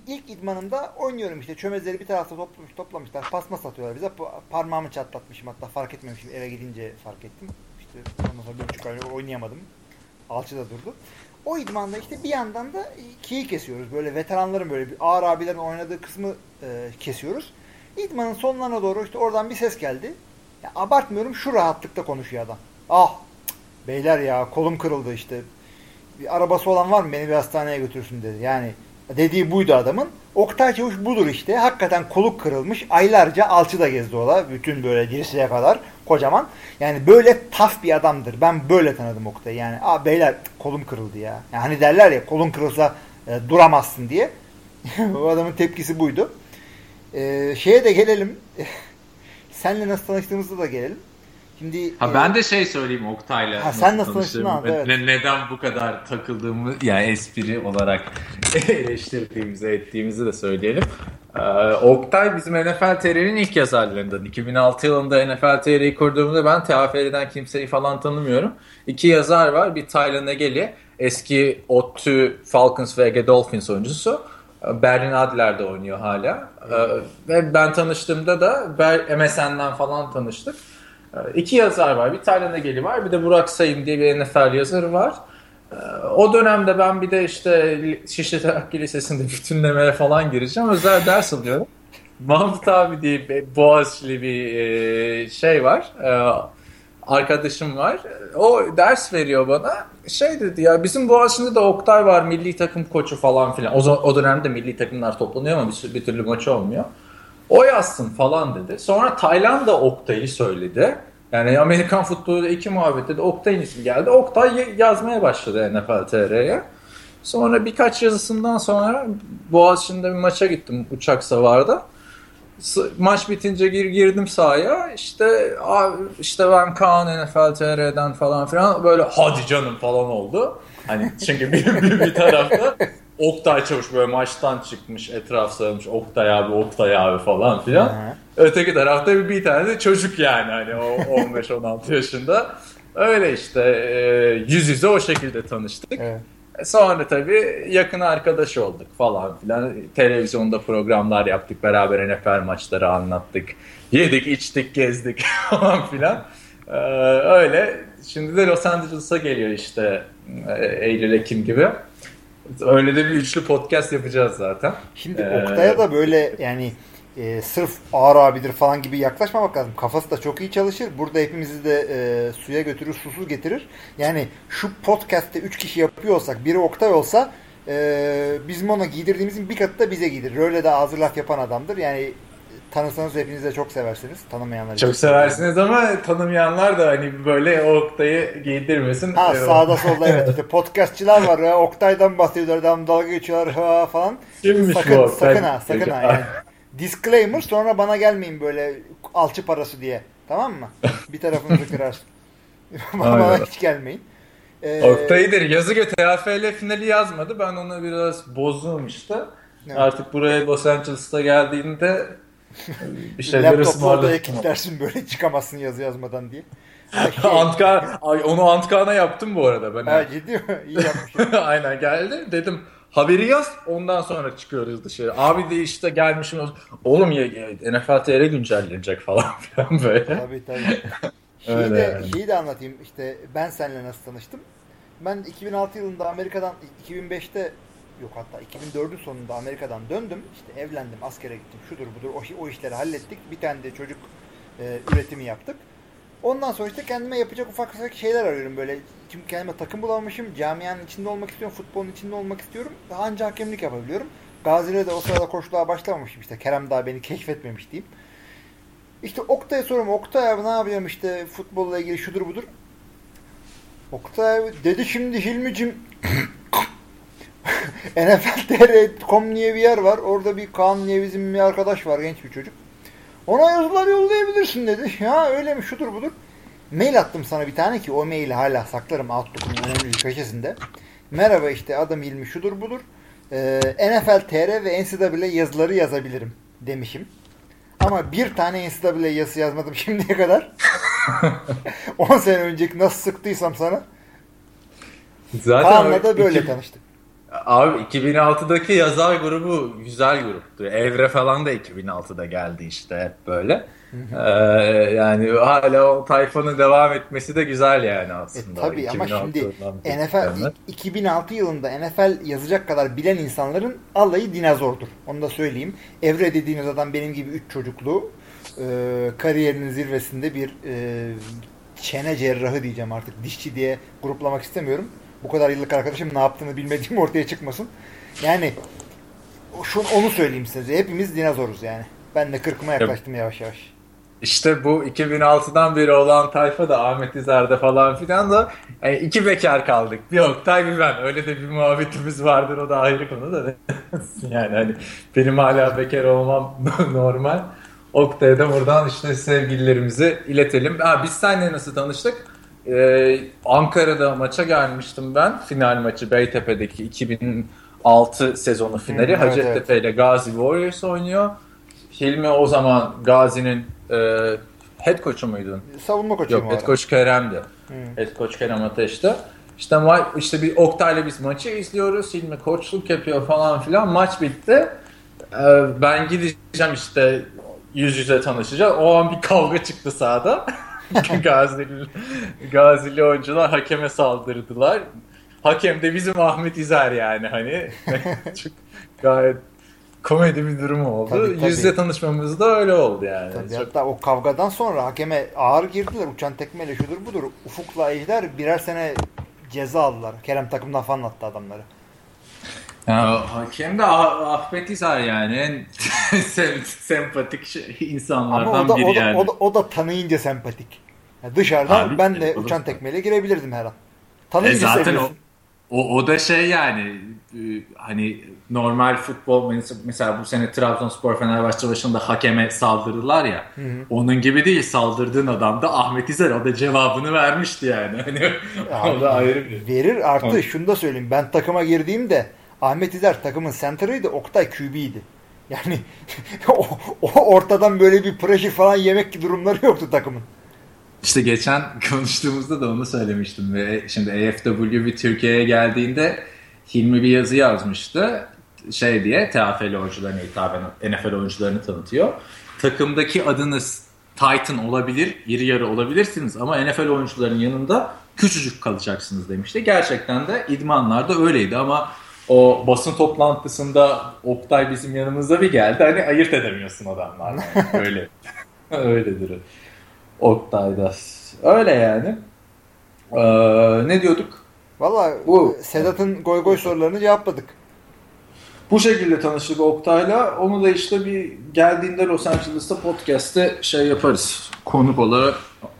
ilk idmanımda oynuyorum işte çömezleri bir tarafta toplamış, toplamışlar. Pasma satıyorlar bize. Parmağımı çatlatmışım hatta fark etmemişim. Eve gidince fark ettim. İşte ondan sonra bir buçuk ay oynayamadım. Alçıda durdu. O idmanda işte bir yandan da kiyi kesiyoruz. Böyle veteranların böyle bir ağır abilerin oynadığı kısmı e, kesiyoruz. İdmanın sonlarına doğru işte oradan bir ses geldi. Ya abartmıyorum şu rahatlıkta konuşuyor adam. Ah beyler ya kolum kırıldı işte bir arabası olan var mı beni bir hastaneye götürsün dedi. Yani dediği buydu adamın. Oktay Çavuş budur işte. Hakikaten koluk kırılmış. Aylarca alçıda gezdi ola. Bütün böyle dirseğe kadar kocaman. Yani böyle taf bir adamdır. Ben böyle tanıdım Oktay'ı. Yani Aa, beyler kolum kırıldı ya. Yani derler ya kolun kırılsa e, duramazsın diye. o adamın tepkisi buydu. E, şeye de gelelim. Senle nasıl tanıştığımızda da gelelim. Şimdi ha ben e, de şey söyleyeyim Oktay'la. Ha sen nasıl tanıştın evet. Ne, neden bu kadar takıldığımı yani espri olarak eleştirdiğimizi ettiğimizi de söyleyelim. Ee, Oktay bizim NFL TR'nin ilk yazarlarından. 2006 yılında NFL TR'yi kurduğumda ben TFL'den kimseyi falan tanımıyorum. İki yazar var. Bir Tyler Negeli eski ODTÜ Falcons ve Ege Dolphins oyuncusu. Berlin Adler'de oynuyor hala. Ee, ve ben tanıştığımda da MSN'den falan tanıştık. Ee, iki yazar var. Bir Taylan Egeli var. Bir de Burak Sayım diye bir NFL yazarı var. Ee, o dönemde ben bir de işte Şişli Terakki Lisesi'nde bütünlemeye falan gireceğim. Özel ders alıyorum. Mahmut abi diye bir Boğaziçi'li bir e, şey var. Ee, arkadaşım var. O ders veriyor bana. Şey dedi ya bizim Boğaziçi'nde de Oktay var milli takım koçu falan filan. O, o dönemde milli takımlar toplanıyor ama bir, bir türlü maçı olmuyor. O yazsın falan dedi. Sonra Tayland da Oktay'ı söyledi. Yani Amerikan futbolu iki muhabbette de Oktay'ın ismi geldi. Oktay yazmaya başladı NFL TR'ye. Sonra birkaç yazısından sonra Boğaziçi'nde bir maça gittim uçak savarda. Maç bitince gir, girdim sahaya. İşte işte ben Kaan NFL TR'den falan filan böyle hadi canım falan oldu. Hani çünkü bir, bir, bir tarafta Oktay Çavuş böyle maçtan çıkmış etraf sarılmış Oktay abi Oktay abi falan filan. Öteki tarafta bir, bir tane de çocuk yani hani o 15-16 yaşında. Öyle işte e, yüz yüze o şekilde tanıştık. Evet. E, sonra tabii yakın arkadaş olduk falan filan. Televizyonda programlar yaptık. Beraber NFL maçları anlattık. Yedik, içtik, gezdik falan filan. Ee, öyle. Şimdi de Los Angeles'a geliyor işte e, Eylül-Ekim gibi. Öyle de bir üçlü podcast yapacağız zaten. Şimdi ee... Oktay'a da böyle yani e, sırf ağır abidir falan gibi yaklaşmamak lazım. Kafası da çok iyi çalışır. Burada hepimizi de e, suya götürür, susuz getirir. Yani şu podcast'te 3 kişi yapıyor olsak, biri Oktay olsa e, bizim ona giydirdiğimizin bir katı da bize giydirir. Öyle de ağzı laf yapan adamdır. Yani tanısanız hepiniz de çok seversiniz. Tanımayanlar Çok seversiniz ama tanımayanlar da hani böyle o Oktay'ı giydirmesin. Ha sağda solda evet. İşte podcastçılar var ya Oktay'dan bahsediyorlar. Adam dalga geçiyorlar ha, falan. Kimmiş sakın, bu Oktay? Sakın ha sakın ha yani. Disclaimer sonra bana gelmeyin böyle alçı parası diye. Tamam mı? Bir tarafınızı kırarsın. bana hiç gelmeyin. Ee, Oktay'dır. Yazı göte TFL finali yazmadı. Ben onu biraz bozdum işte. Evet. Artık buraya Los Angeles'ta geldiğinde bir şeyler ısmarladım. Laptopla kilitlersin böyle çıkamazsın yazı yazmadan diye. Şey... Antka, onu Antkan'a yaptım bu arada ben. Ha, ciddi mi? İyi yapmışsın. Aynen geldi. Dedim haberi yaz ondan sonra çıkıyoruz dışarı. Abi de işte gelmişim oğlum ya, ya NFL TR güncellenecek falan filan böyle. Tabii tabii. Şeyi Öyle de, yani. şeyi de anlatayım. İşte ben seninle nasıl tanıştım. Ben 2006 yılında Amerika'dan 2005'te yok hatta 2004'ün sonunda Amerika'dan döndüm. İşte evlendim, askere gittim. Şudur budur o, o işleri hallettik. Bir tane de çocuk e, üretimi yaptık. Ondan sonra işte kendime yapacak ufak ufak şeyler arıyorum böyle. Çünkü kendime takım bulamamışım. Camianın içinde olmak istiyorum. Futbolun içinde olmak istiyorum. Daha önce hakemlik yapabiliyorum. Gazi'de de o sırada koşuluğa başlamamışım işte. Kerem daha beni keşfetmemiş diyeyim. İşte Oktay'a soruyorum. Oktay abi ne yapıyorum işte futbolla ilgili şudur budur. Oktay abi dedi şimdi Hilmi'cim NFL.com diye bir yer var. Orada bir Kaan diye bizim bir arkadaş var. Genç bir çocuk. Ona yazılar yollayabilirsin dedi. Ya öyle mi şudur budur. Mail attım sana bir tane ki o maili hala saklarım Outlook'un önemli bir köşesinde. Merhaba işte adım Hilmi şudur budur. Ee, NFL TR ve NCAA yazıları yazabilirim demişim. Ama bir tane NCAA yazısı yazmadım şimdiye kadar. 10 sene önceki nasıl sıktıysam sana. Zaten Kaan'la da böyle iki- tanıştık. Abi 2006'daki yazar grubu güzel gruptu. Evre falan da 2006'da geldi işte hep böyle. Ee, yani hala o tayfanın devam etmesi de güzel yani E, aslında. tabii ama 2006 şimdi NFL beri. 2006 yılında NFL yazacak kadar bilen insanların alayı dinozordur. Onu da söyleyeyim. Evre dediğiniz adam benim gibi 3 çocuklu e, kariyerinin zirvesinde bir e, çene cerrahı diyeceğim artık. Dişçi diye gruplamak istemiyorum. Bu kadar yıllık arkadaşım ne yaptığını bilmediğim ortaya çıkmasın. Yani şunu onu söyleyeyim size. Hepimiz dinozoruz yani. Ben de 40'ıma yaklaştım yavaş yavaş. İşte bu 2006'dan beri olan tayfa da Ahmet İzer'de falan filan da yani iki bekar kaldık. Bir Oktay bir ben. Öyle de bir muhabbetimiz vardır o da ayrı konu da. yani hani benim hala bekar olmam normal. Oktay'a da buradan işte sevgililerimizi iletelim. Ha, biz seninle nasıl tanıştık? Ee, Ankara'da maça gelmiştim ben. Final maçı Beytepe'deki 2006 sezonu finali. Evet, Hacettepe ile Gazi Warriors oynuyor. Hilmi o zaman Gazi'nin e, head coach'u muydun? Savunma koçuyum Yok head coach Kerem'di. Hı. Head coach Kerem Ateş'te. İşte, ma- işte bir Oktay'la biz maçı izliyoruz. Hilmi koçluk yapıyor falan filan. Maç bitti. Ee, ben gideceğim işte yüz yüze tanışacağız. O an bir kavga çıktı sahada. Gazili, Gazili oyuncular hakeme saldırdılar. Hakem de bizim Ahmet İzer yani hani. Çok gayet komedi bir durum oldu. Tabii, tabii. Yüz yüze tanışmamız da öyle oldu yani. Tabii Çok- hatta o kavgadan sonra hakeme ağır girdiler. Uçan tekmeyle şudur budur. Ufuk'la Ejder birer sene ceza aldılar. Kerem takımdan falan attı adamları. Ya, hakem de Ah- Ahmet İzar yani en sem- sempatik şey- Ama insanlardan o da, biri o, da, yani. o, da, o da tanıyınca sempatik. Ya dışarıdan Abi, ben de uçan olur. tekmeyle girebilirdim her an. E Tanıyınca zaten o, seviyorsun. o, o da şey yani e, hani normal futbol mesela- bu sene Trabzonspor Fenerbahçe başında hakeme saldırdılar ya. Onun gibi değil saldırdığın adam da Ahmet İzer o da cevabını vermişti yani. Hani o da ayrı bir. Verir artı şunu da söyleyeyim. Ben takıma girdiğimde Ahmet İzer takımın center'ıydı. Oktay QB'ydi. Yani o, o ortadan böyle bir pressure falan yemek durumları yoktu takımın. İşte geçen konuştuğumuzda da onu söylemiştim ve şimdi AFW bir Türkiye'ye geldiğinde Hilmi bir yazı yazmıştı. Şey diye TFL oyuncularına hitaben NFL oyuncularını tanıtıyor. Takımdaki adınız Titan olabilir, iri yarı olabilirsiniz ama NFL oyuncularının yanında küçücük kalacaksınız demişti. Gerçekten de idmanlarda öyleydi ama o basın toplantısında Oktay bizim yanımızda bir geldi. Hani ayırt edemiyorsun adamlardan. Öyle. Öyledir. o. Oktay'da. Öyle yani. Ee, ne diyorduk? Valla Bu- Sedat'ın goy goy sorularını cevapladık. Bu şekilde tanıştık Oktay'la. Onu da işte bir geldiğinde Los Angeles'ta podcast'te şey yaparız. Konuk olarak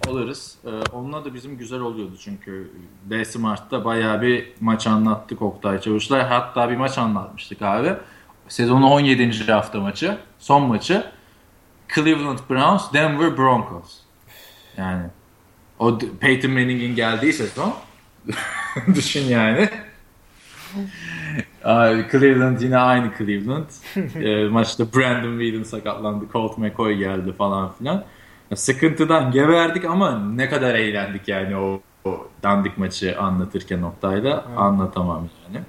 alırız. Ee, onunla da bizim güzel oluyordu çünkü D Smart'ta bayağı bir maç anlattık Oktay Çavuş'la. Hatta bir maç anlatmıştık abi. Sezonun 17. hafta maçı. Son maçı. Cleveland Browns, Denver Broncos. Yani o Peyton Manning'in geldiği sezon. Düşün yani. Ay, Cleveland yine aynı Cleveland. e, maçta Brandon Whedon sakatlandı. Colt McCoy geldi falan filan. Sıkıntıdan geberdik ama ne kadar eğlendik yani o, o dandik maçı anlatırken noktayla anlatamam yani.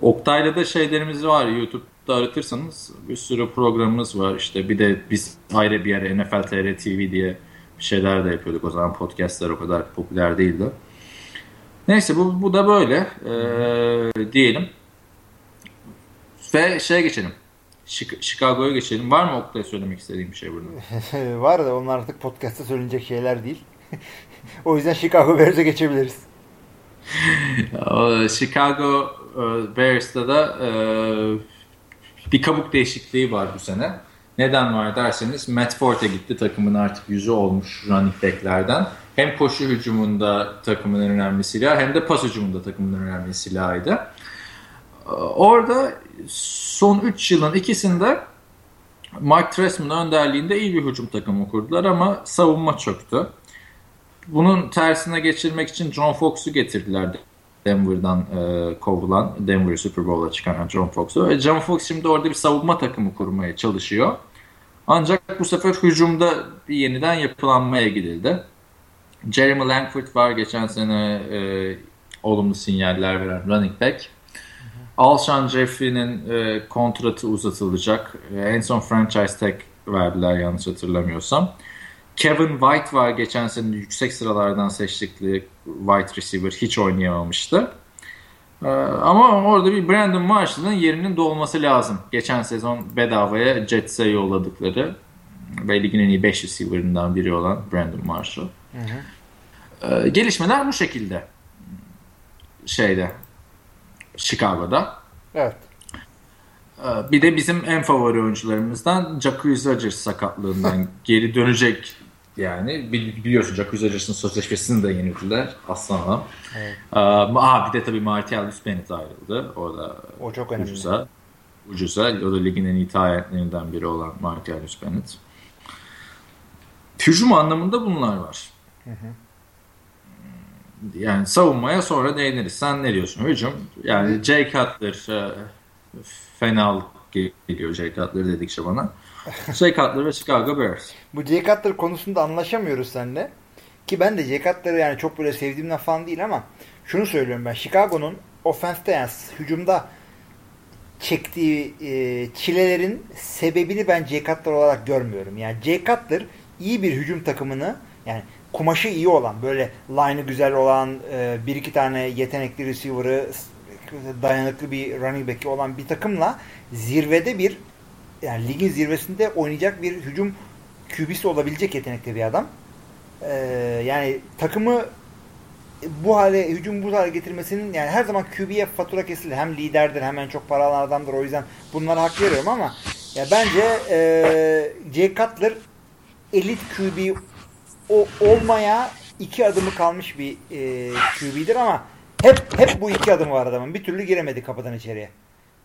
Oktay'la da şeylerimiz var. YouTube'da aratırsanız bir sürü programımız var. İşte bir de biz ayrı bir yere NFL TR TV diye bir şeyler de yapıyorduk. O zaman podcastler o kadar popüler değildi. Neyse bu, bu da böyle ee, diyelim. Ve şeye geçelim. Chicago'ya geçelim. Var mı Oktay söylemek istediğim bir şey burada? Var da onlar artık podcast'ta söylenecek şeyler değil. o yüzden Chicago Bears'e geçebiliriz. Chicago e, Bears'ta da e, bir kabuk değişikliği var bu sene. Neden var derseniz Matt Forte gitti takımın artık yüzü olmuş running backlerden. Hem koşu hücumunda takımın önemli silahı hem de pas hücumunda takımın önemli silahıydı. Orada son 3 yılın ikisinde Mark Trestman önderliğinde iyi bir hücum takımı kurdular ama savunma çöktü. Bunun tersine geçirmek için John Fox'u getirdiler Denver'dan e, kovulan, Denver Super Bowl'a çıkaran John Fox'u. Ve John Fox şimdi orada bir savunma takımı kurmaya çalışıyor. Ancak bu sefer hücumda bir yeniden yapılanmaya gidildi. Jeremy Langford var geçen sene e, olumlu sinyaller veren running back. Alshon Jeffrey'nin e, kontratı uzatılacak. E, en son franchise tag verdiler yanlış hatırlamıyorsam. Kevin White var geçen sene yüksek sıralardan seçtikleri wide receiver hiç oynayamamıştı. Ee, ama orada bir Brandon Marshall'ın yerinin dolması lazım. Geçen sezon bedavaya Jets'e yolladıkları ve ligin en iyi 5 receiver'ından biri olan Brandon Marshall. Hı hı. Ee, gelişmeler bu şekilde. Şeyde Chicago'da. Evet. Ee, bir de bizim en favori oyuncularımızdan Jacques Rodgers sakatlığından geri dönecek yani. Biliyorsun Jacques Rodgers'ın sözleşmesini de yenildiler aslanım. Evet. Aa, bir de tabii Martial Bennett ayrıldı. Orada o çok önemli. Ucuza, ucuza. O da ligin en iyi biri olan Martial Bennett. Hücum anlamında bunlar var. Hı hı. Yani savunmaya sonra değiniriz. Sen ne diyorsun hücum? Yani Jay Cutler e, fena geliyor Jay Cutler dedikçe bana. Jay Cutler ve Chicago Bears. Bu Jay Cutler konusunda anlaşamıyoruz seninle. Ki ben de Jay Cutler'ı yani çok böyle sevdiğimden falan değil ama şunu söylüyorum ben. Chicago'nun ofenste yani hücumda çektiği e, çilelerin sebebini ben Jay Cutler olarak görmüyorum. Yani Jay Cutler iyi bir hücum takımını yani kumaşı iyi olan böyle line'ı güzel olan e, bir iki tane yetenekli receiver'ı dayanıklı bir running back'i olan bir takımla zirvede bir yani ligin zirvesinde oynayacak bir hücum QB'si olabilecek yetenekte bir adam. Ee, yani takımı bu hale hücum bu hale getirmesinin yani her zaman QB'ye fatura kesilir. Hem liderdir hem en çok para alan adamdır. O yüzden bunlara hak veriyorum ama ya bence e, Jay Cutler elit QB o, olmaya iki adımı kalmış bir e, QB'dir ama hep hep bu iki adım var adamın. Bir türlü giremedi kapıdan içeriye.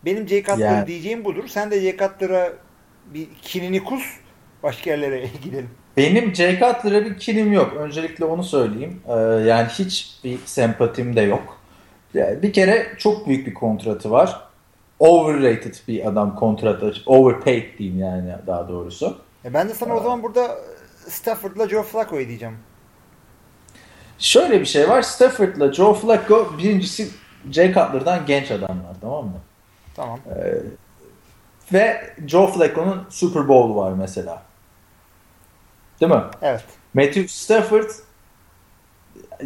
Benim Jay Cutler yani. diyeceğim budur. Sen de Jay Cutler'a bir kinini kus. Başka yerlere gidelim. Benim Jay Cutler'a bir kinim yok. Öncelikle onu söyleyeyim. Ee, yani hiç bir sempatim de yok. Yani bir kere çok büyük bir kontratı var. Overrated bir adam kontratı. Overpaid diyeyim yani daha doğrusu. E ben de sana ee, o zaman burada Stafford'la Joe Flacco'yu diyeceğim. Şöyle bir şey var. Stafford'la Joe Flacco birincisi Jay Cutler'dan genç adamlar tamam mı? Tamam. Ee, ve Joe Flacco'nun Super Bowl var mesela. Değil mi? Evet. Matthew Stafford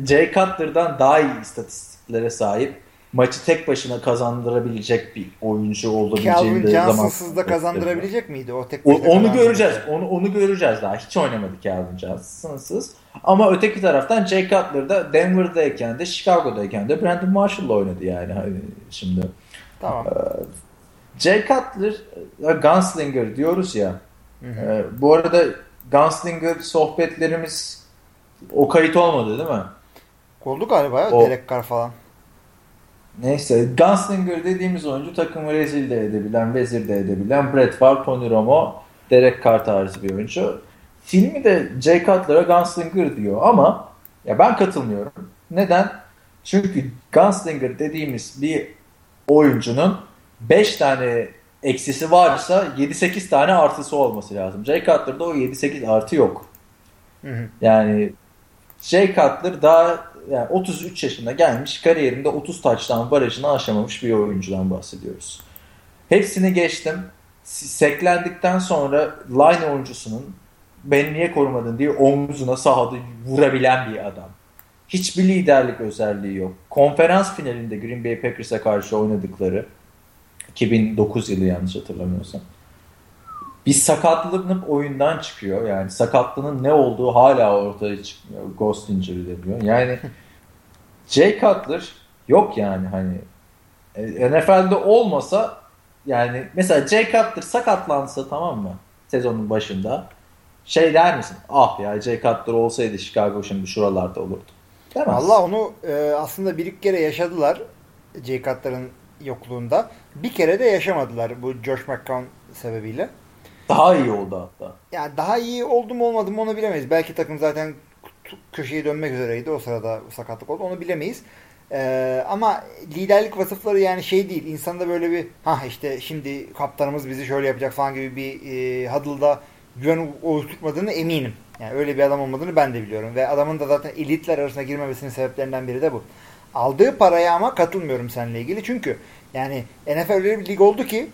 Jay Cutler'dan daha iyi istatistiklere sahip. Maçı tek başına kazandırabilecek bir oyuncu olabileceğini de zaman. Johnson'sız da kazandırabilecek miydi o tek o, Onu göreceğiz. Onu onu göreceğiz daha. Hiç oynamadı Calvin Johnson'sız. Ama öteki taraftan Jay Cutler da Denver'dayken de Chicago'dayken de Brandon Marshall'la oynadı yani hani şimdi. Tamam. Ee, Jay Cutler e, Gunslinger diyoruz ya. Hı hı. E, bu arada Gunslinger sohbetlerimiz o kayıt olmadı değil mi? Oldu galiba ya. Derek Carr falan. Neyse Gunslinger dediğimiz oyuncu takımı rezil de edebilen, vezir de edebilen Brett Favre, Tony Romo, Derek Carr tarzı bir oyuncu. Filmi de Jay Cutler'a Gunslinger diyor ama ya ben katılmıyorum. Neden? Çünkü Gunslinger dediğimiz bir oyuncunun 5 tane eksisi varsa 7-8 tane artısı olması lazım. Jay Cutler'da o 7-8 artı yok. Hı hı. Yani Jay Cutler daha yani 33 yaşında gelmiş kariyerinde 30 taçtan barajını aşamamış bir oyuncudan bahsediyoruz. Hepsini geçtim. Seklendikten sonra line oyuncusunun beni niye korumadın diye omzuna sahada vurabilen bir adam. Hiçbir liderlik özelliği yok. Konferans finalinde Green Bay Packers'a karşı oynadıkları 2009 yılı yanlış hatırlamıyorsam. Bir sakatlanıp oyundan çıkıyor. Yani sakatlığının ne olduğu hala ortaya çıkmıyor. Ghost injury deniyor. Yani Jay Cutler yok yani hani e, NFL'de olmasa yani mesela Jay Cutler sakatlansa tamam mı sezonun başında şey der misin? Ah ya Jay Cutler olsaydı Chicago şimdi şuralarda olurdu. Demez. Allah onu e, aslında bir iki kere yaşadılar Jay Cutler'ın yokluğunda. Bir kere de yaşamadılar bu Josh McCown sebebiyle. Daha iyi oldu hatta. Yani daha iyi oldu mu olmadı mı onu bilemeyiz. Belki takım zaten köşeye dönmek üzereydi. O sırada sakatlık oldu. Onu bilemeyiz. Ee, ama liderlik vasıfları yani şey değil. İnsanda böyle bir ha işte şimdi kaptanımız bizi şöyle yapacak falan gibi bir e, huddle'da güven oluşturmadığını eminim. Yani öyle bir adam olmadığını ben de biliyorum. Ve adamın da zaten elitler arasına girmemesinin sebeplerinden biri de bu. Aldığı paraya ama katılmıyorum seninle ilgili. Çünkü yani NFL öyle bir lig oldu ki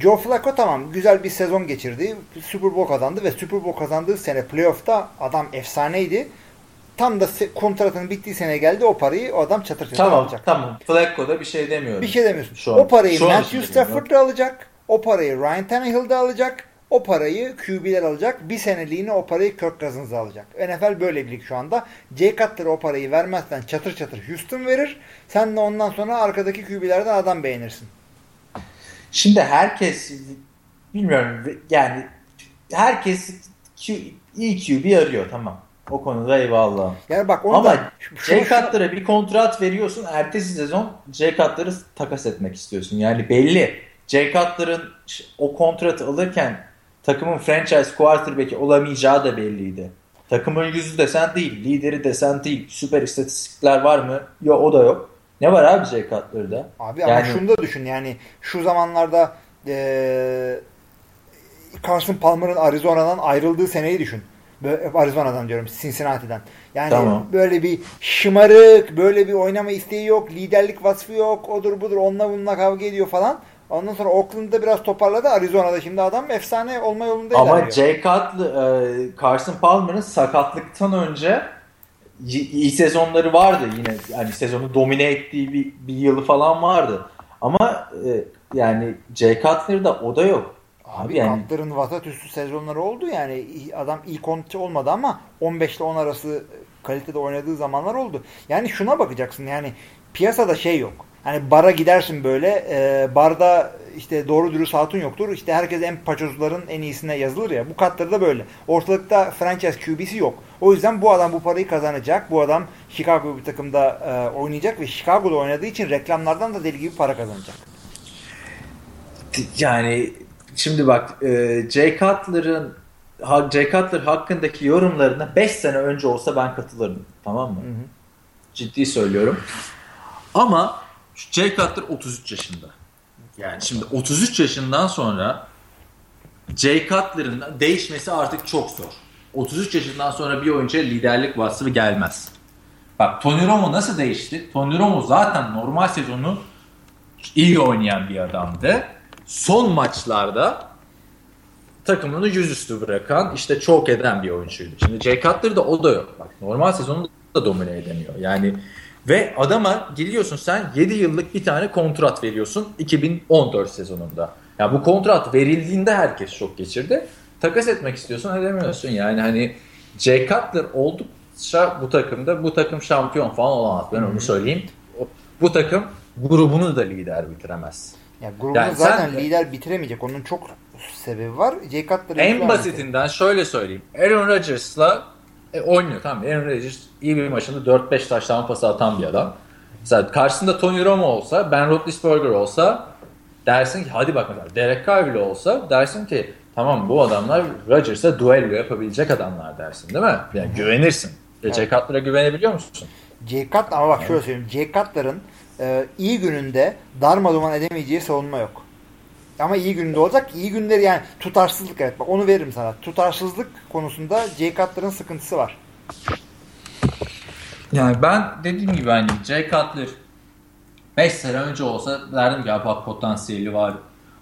Joe Flacco tamam güzel bir sezon geçirdi. Super Bowl kazandı ve Super Bowl kazandığı sene playoff'ta adam efsaneydi. Tam da kontratının bittiği sene geldi o parayı o adam çatır çatır tamam, alacak. Tamam Flacco'da bir şey demiyorum. Bir şey demiyorsun. Şu an, o parayı şu Matthew Stafford da alacak. O parayı Ryan Tannehill da alacak. O parayı QB'ler alacak. Bir seneliğine o parayı Kirk Cousins alacak. NFL böyle bir lig şu anda. Jay Cutler'a o parayı vermezsen çatır çatır Houston verir. Sen de ondan sonra arkadaki QB'lerden adam beğenirsin. Şimdi herkes bilmiyorum yani herkes Q, iyi QB arıyor tamam. O konuda eyvallah. Yani bak onu Ama da, Jay Cutler'a bir kontrat veriyorsun. Ertesi sezon Jay Cutler'ı takas etmek istiyorsun. Yani belli. Jay Cutler'ın o kontratı alırken takımın franchise quarterback'i olamayacağı da belliydi. Takımın yüzü desen değil, lideri desen değil. Süper istatistikler var mı? Yok o da yok. Ne var abi Jay Cutler'da? Abi yani... ama şunu da düşün yani şu zamanlarda ee, Carson Palmer'ın Arizona'dan ayrıldığı seneyi düşün. Böyle, Arizona'dan diyorum Cincinnati'den. Yani tamam. böyle bir şımarık, böyle bir oynama isteği yok, liderlik vasfı yok, odur budur onunla bununla kavga ediyor falan. Ondan sonra Oakland'da biraz toparladı. Arizona'da şimdi adam efsane olma yolunda Ama ilerliyor. Jay Cutler, e, Carson Palmer'ın sakatlıktan önce iyi sezonları vardı yine. Yani sezonu domine ettiği bir, bir yılı falan vardı. Ama e, yani Jay Cutler'da o da yok. Abi, yani... Cutler'ın vasat üstü sezonları oldu yani. Adam iyi konti olmadı ama 15 ile 10 arası kalitede oynadığı zamanlar oldu. Yani şuna bakacaksın yani piyasada şey yok. Hani bara gidersin böyle e, barda işte doğru dürüst hatun yoktur. İşte herkes en paçozların en iyisine yazılır ya. Bu katları da böyle. Ortalıkta franchise QB'si yok. O yüzden bu adam bu parayı kazanacak. Bu adam Chicago bir takımda e, oynayacak ve Chicago'da oynadığı için reklamlardan da deli gibi para kazanacak. Yani şimdi bak e, Jay Cutler'ın Jay Cutler hakkındaki yorumlarına 5 sene önce olsa ben katılırım. Tamam mı? Hı hı. Ciddi söylüyorum. Ama Jay Cutler 33 yaşında. Yani şimdi 33 yaşından sonra Jay Cutler'ın değişmesi artık çok zor. 33 yaşından sonra bir oyuncuya liderlik vasfı gelmez. Bak Tony Romo nasıl değişti? Tony Romo zaten normal sezonu iyi oynayan bir adamdı. Son maçlarda takımını yüzüstü bırakan, işte çok eden bir oyuncuydu. Şimdi Jay Cutler'da o da yok. Bak normal sezonu da domine edemiyor. Yani ve adama geliyorsun sen 7 yıllık bir tane kontrat veriyorsun 2014 sezonunda. Ya yani bu kontrat verildiğinde herkes şok geçirdi. Takas etmek istiyorsun edemiyorsun. Yani hani Jay Cutler oldukça bu takımda bu takım şampiyon falan olamaz. Ben onu söyleyeyim. Bu takım grubunu da lider bitiremez. Ya grubunu yani zaten sen, lider bitiremeyecek. Onun çok sebebi var. Jay Cutler en basitinden şöyle söyleyeyim. Aaron Rodgers'la e, oynuyor tamam. Aaron Rodgers iyi bir maçında 4-5 taştan pası atan bir adam. Mesela karşısında Tony Romo olsa, Ben Roethlisberger olsa dersin ki hadi bak mesela Derek Carr bile olsa dersin ki tamam bu adamlar Rodgers'a duello yapabilecek adamlar dersin değil mi? Yani güvenirsin. Evet. Jay Cutler'a güvenebiliyor musun? Jay Cutler ama bak şöyle söyleyeyim. Jay Cutler'ın e, iyi gününde darmaduman edemeyeceği savunma yok. Ama iyi günde olacak. İyi günleri yani tutarsızlık evet. Bak onu veririm sana. Tutarsızlık konusunda Jay Cutler'ın sıkıntısı var. Yani ben dediğim gibi hani Jay Cutler 5 sene önce olsa derdim ki bak potansiyeli var.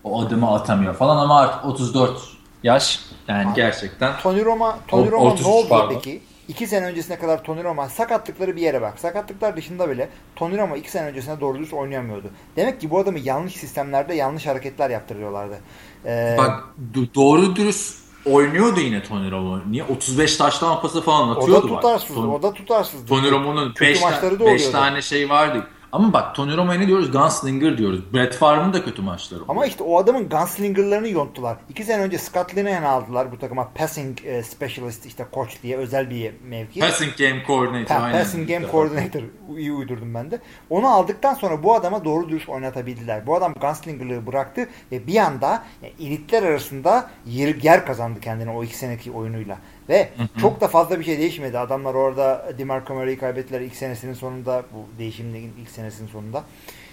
O adımı atamıyor falan ama artık 34 yaş yani gerçekten. Tony Roma, Tony Roma ne 33 oldu pardon. peki? İki sene öncesine kadar Tony Roma sakatlıkları bir yere bak. Sakatlıklar dışında bile Tony Roma iki sene öncesine doğru dürüst oynayamıyordu. Demek ki bu adamı yanlış sistemlerde yanlış hareketler yaptırıyorlardı. Ee, Bak do- doğru dürüst oynuyordu yine Tony Romo. Niye 35 taştan pası falan o da atıyordu bak. tutarsız, Tony- o da tutarsız. Tony Romo'nun Kötü 5 maçları da oluyordu. tane şey vardı. Ama bak Tony Romo'ya ne diyoruz? Gunslinger diyoruz. Brett Favre'ın da kötü maçları. Ama işte o adamın gunslingerlarını yonttular. İki sene önce Scott Linehan aldılar bu takıma passing e, specialist işte koç diye özel bir mevki. Passing game coordinator. Pa- aynen. passing game coordinator iyi uydurdum ben de. Onu aldıktan sonra bu adama doğru dürüst oynatabildiler. Bu adam gunslingerlığı bıraktı ve bir anda yani elitler arasında yer, yer kazandı kendine o iki seneki oyunuyla. Ve çok da fazla bir şey değişmedi. Adamlar orada DeMarco Murray'i kaybettiler ilk senesinin sonunda. Bu değişimin ilk senesinin sonunda.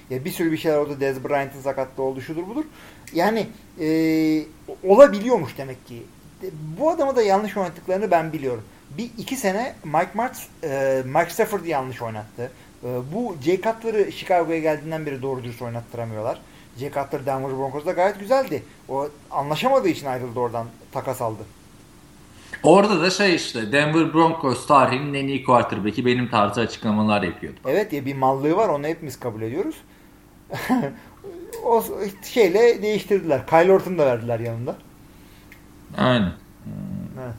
Ya bir sürü bir şeyler oldu. Dez Bryant'ın sakatlığı oldu şudur budur. Yani e, olabiliyormuş demek ki. Bu adamı da yanlış oynattıklarını ben biliyorum. Bir iki sene Mike Martz, e, Mike Stafford'ı yanlış oynattı. E, bu Jay Cutler'ı Chicago'ya geldiğinden beri doğru dürüst oynattıramıyorlar. Jay Cutler Denver Broncos'da gayet güzeldi. O anlaşamadığı için ayrıldı oradan. Takas aldı. Orada da şey işte Denver Broncos tarihinin en iyi quarterback'i benim tarzı açıklamalar yapıyordu. Evet ya bir mallığı var onu hepimiz kabul ediyoruz. o şeyle değiştirdiler. Kyle Orton'u da verdiler yanında. Aynen. Evet.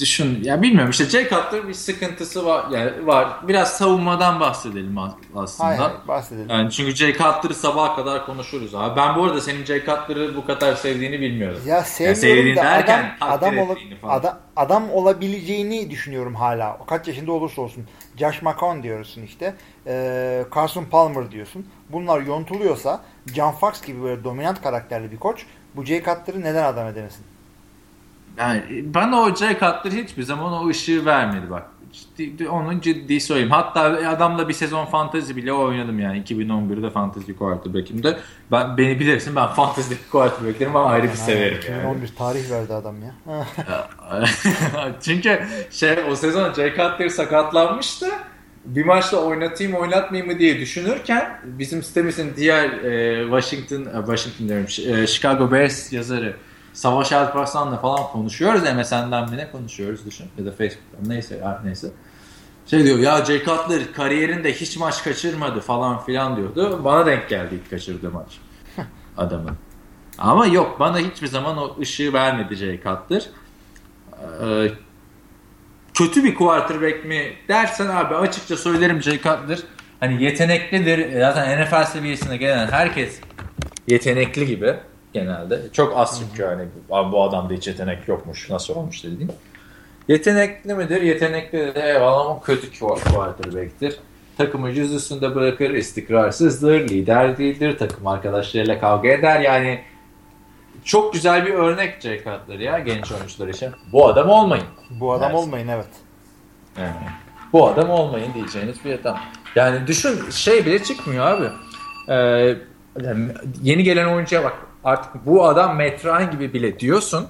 Düşün ya bilmiyorum işte Jay Cutler bir sıkıntısı var yani var. Biraz savunmadan bahsedelim as- aslında. Hayır, hayır bahsedelim. Yani çünkü Jay Cutler'ı sabaha kadar konuşuruz abi. Ben bu arada senin Jay Cutler'ı bu kadar sevdiğini bilmiyordum. Ya sevmiyorum sevdiğini da derken adam adam, ola- adam adam olabileceğini düşünüyorum hala. Kaç yaşında olursa olsun. Josh McCown diyorsun işte. Ee, Carson Palmer diyorsun. Bunlar yontuluyorsa John Fox gibi böyle dominant karakterli bir koç bu Jay Cutler'ı neden adam edemesin? Yani bana o Cutler hiçbir zaman o ışığı vermedi bak. Ciddi, onu ciddi söyleyeyim. Hatta adamla bir sezon fantezi bile oynadım yani 2011'de fantezi quarterback'imde. Ben beni bilirsin ben fantezi quarterback'lerimi ayrı bir severim yani. 2011 tarih verdi adam ya. Çünkü şey o sezon Jay Cutler sakatlanmıştı. Bir maçta oynatayım oynatmayayım mı diye düşünürken bizim sitemizin diğer e, Washington e, Washington diyorum e, Chicago Bears yazarı Savaş Alparslan'la falan konuşuyoruz. MSN'den mi ne konuşuyoruz düşün ya da Facebook'tan neyse ya neyse. Şey diyor ya Jay Cutler kariyerinde hiç maç kaçırmadı falan filan diyordu. Bana denk geldi ilk kaçırdığı maç adamın. Ama yok bana hiçbir zaman o ışığı vermedi Jay Cutler. Ee, kötü bir quarterback mi dersen abi açıkça söylerim Jay Cutler hani yeteneklidir. Zaten NFL seviyesine gelen herkes yetenekli gibi genelde. Çok az çünkü hani bu adamda hiç yetenek yokmuş nasıl olmuş dediğin. Yetenekli midir? Yetenekli de eyvallah ama kötü quarterback'tir. Takımı yüz üstünde bırakır, istikrarsızdır, lider değildir, takım arkadaşlarıyla kavga eder. Yani çok güzel bir örnek Jay Cutler ya genç oyuncular için. Bu adam olmayın. Bu adam Evet. olmayın evet. Yani, bu adam olmayın diyeceğiniz bir adam. Yani düşün şey bile çıkmıyor abi. Ee, yani yeni gelen oyuncuya bak artık bu adam Metran gibi bile diyorsun.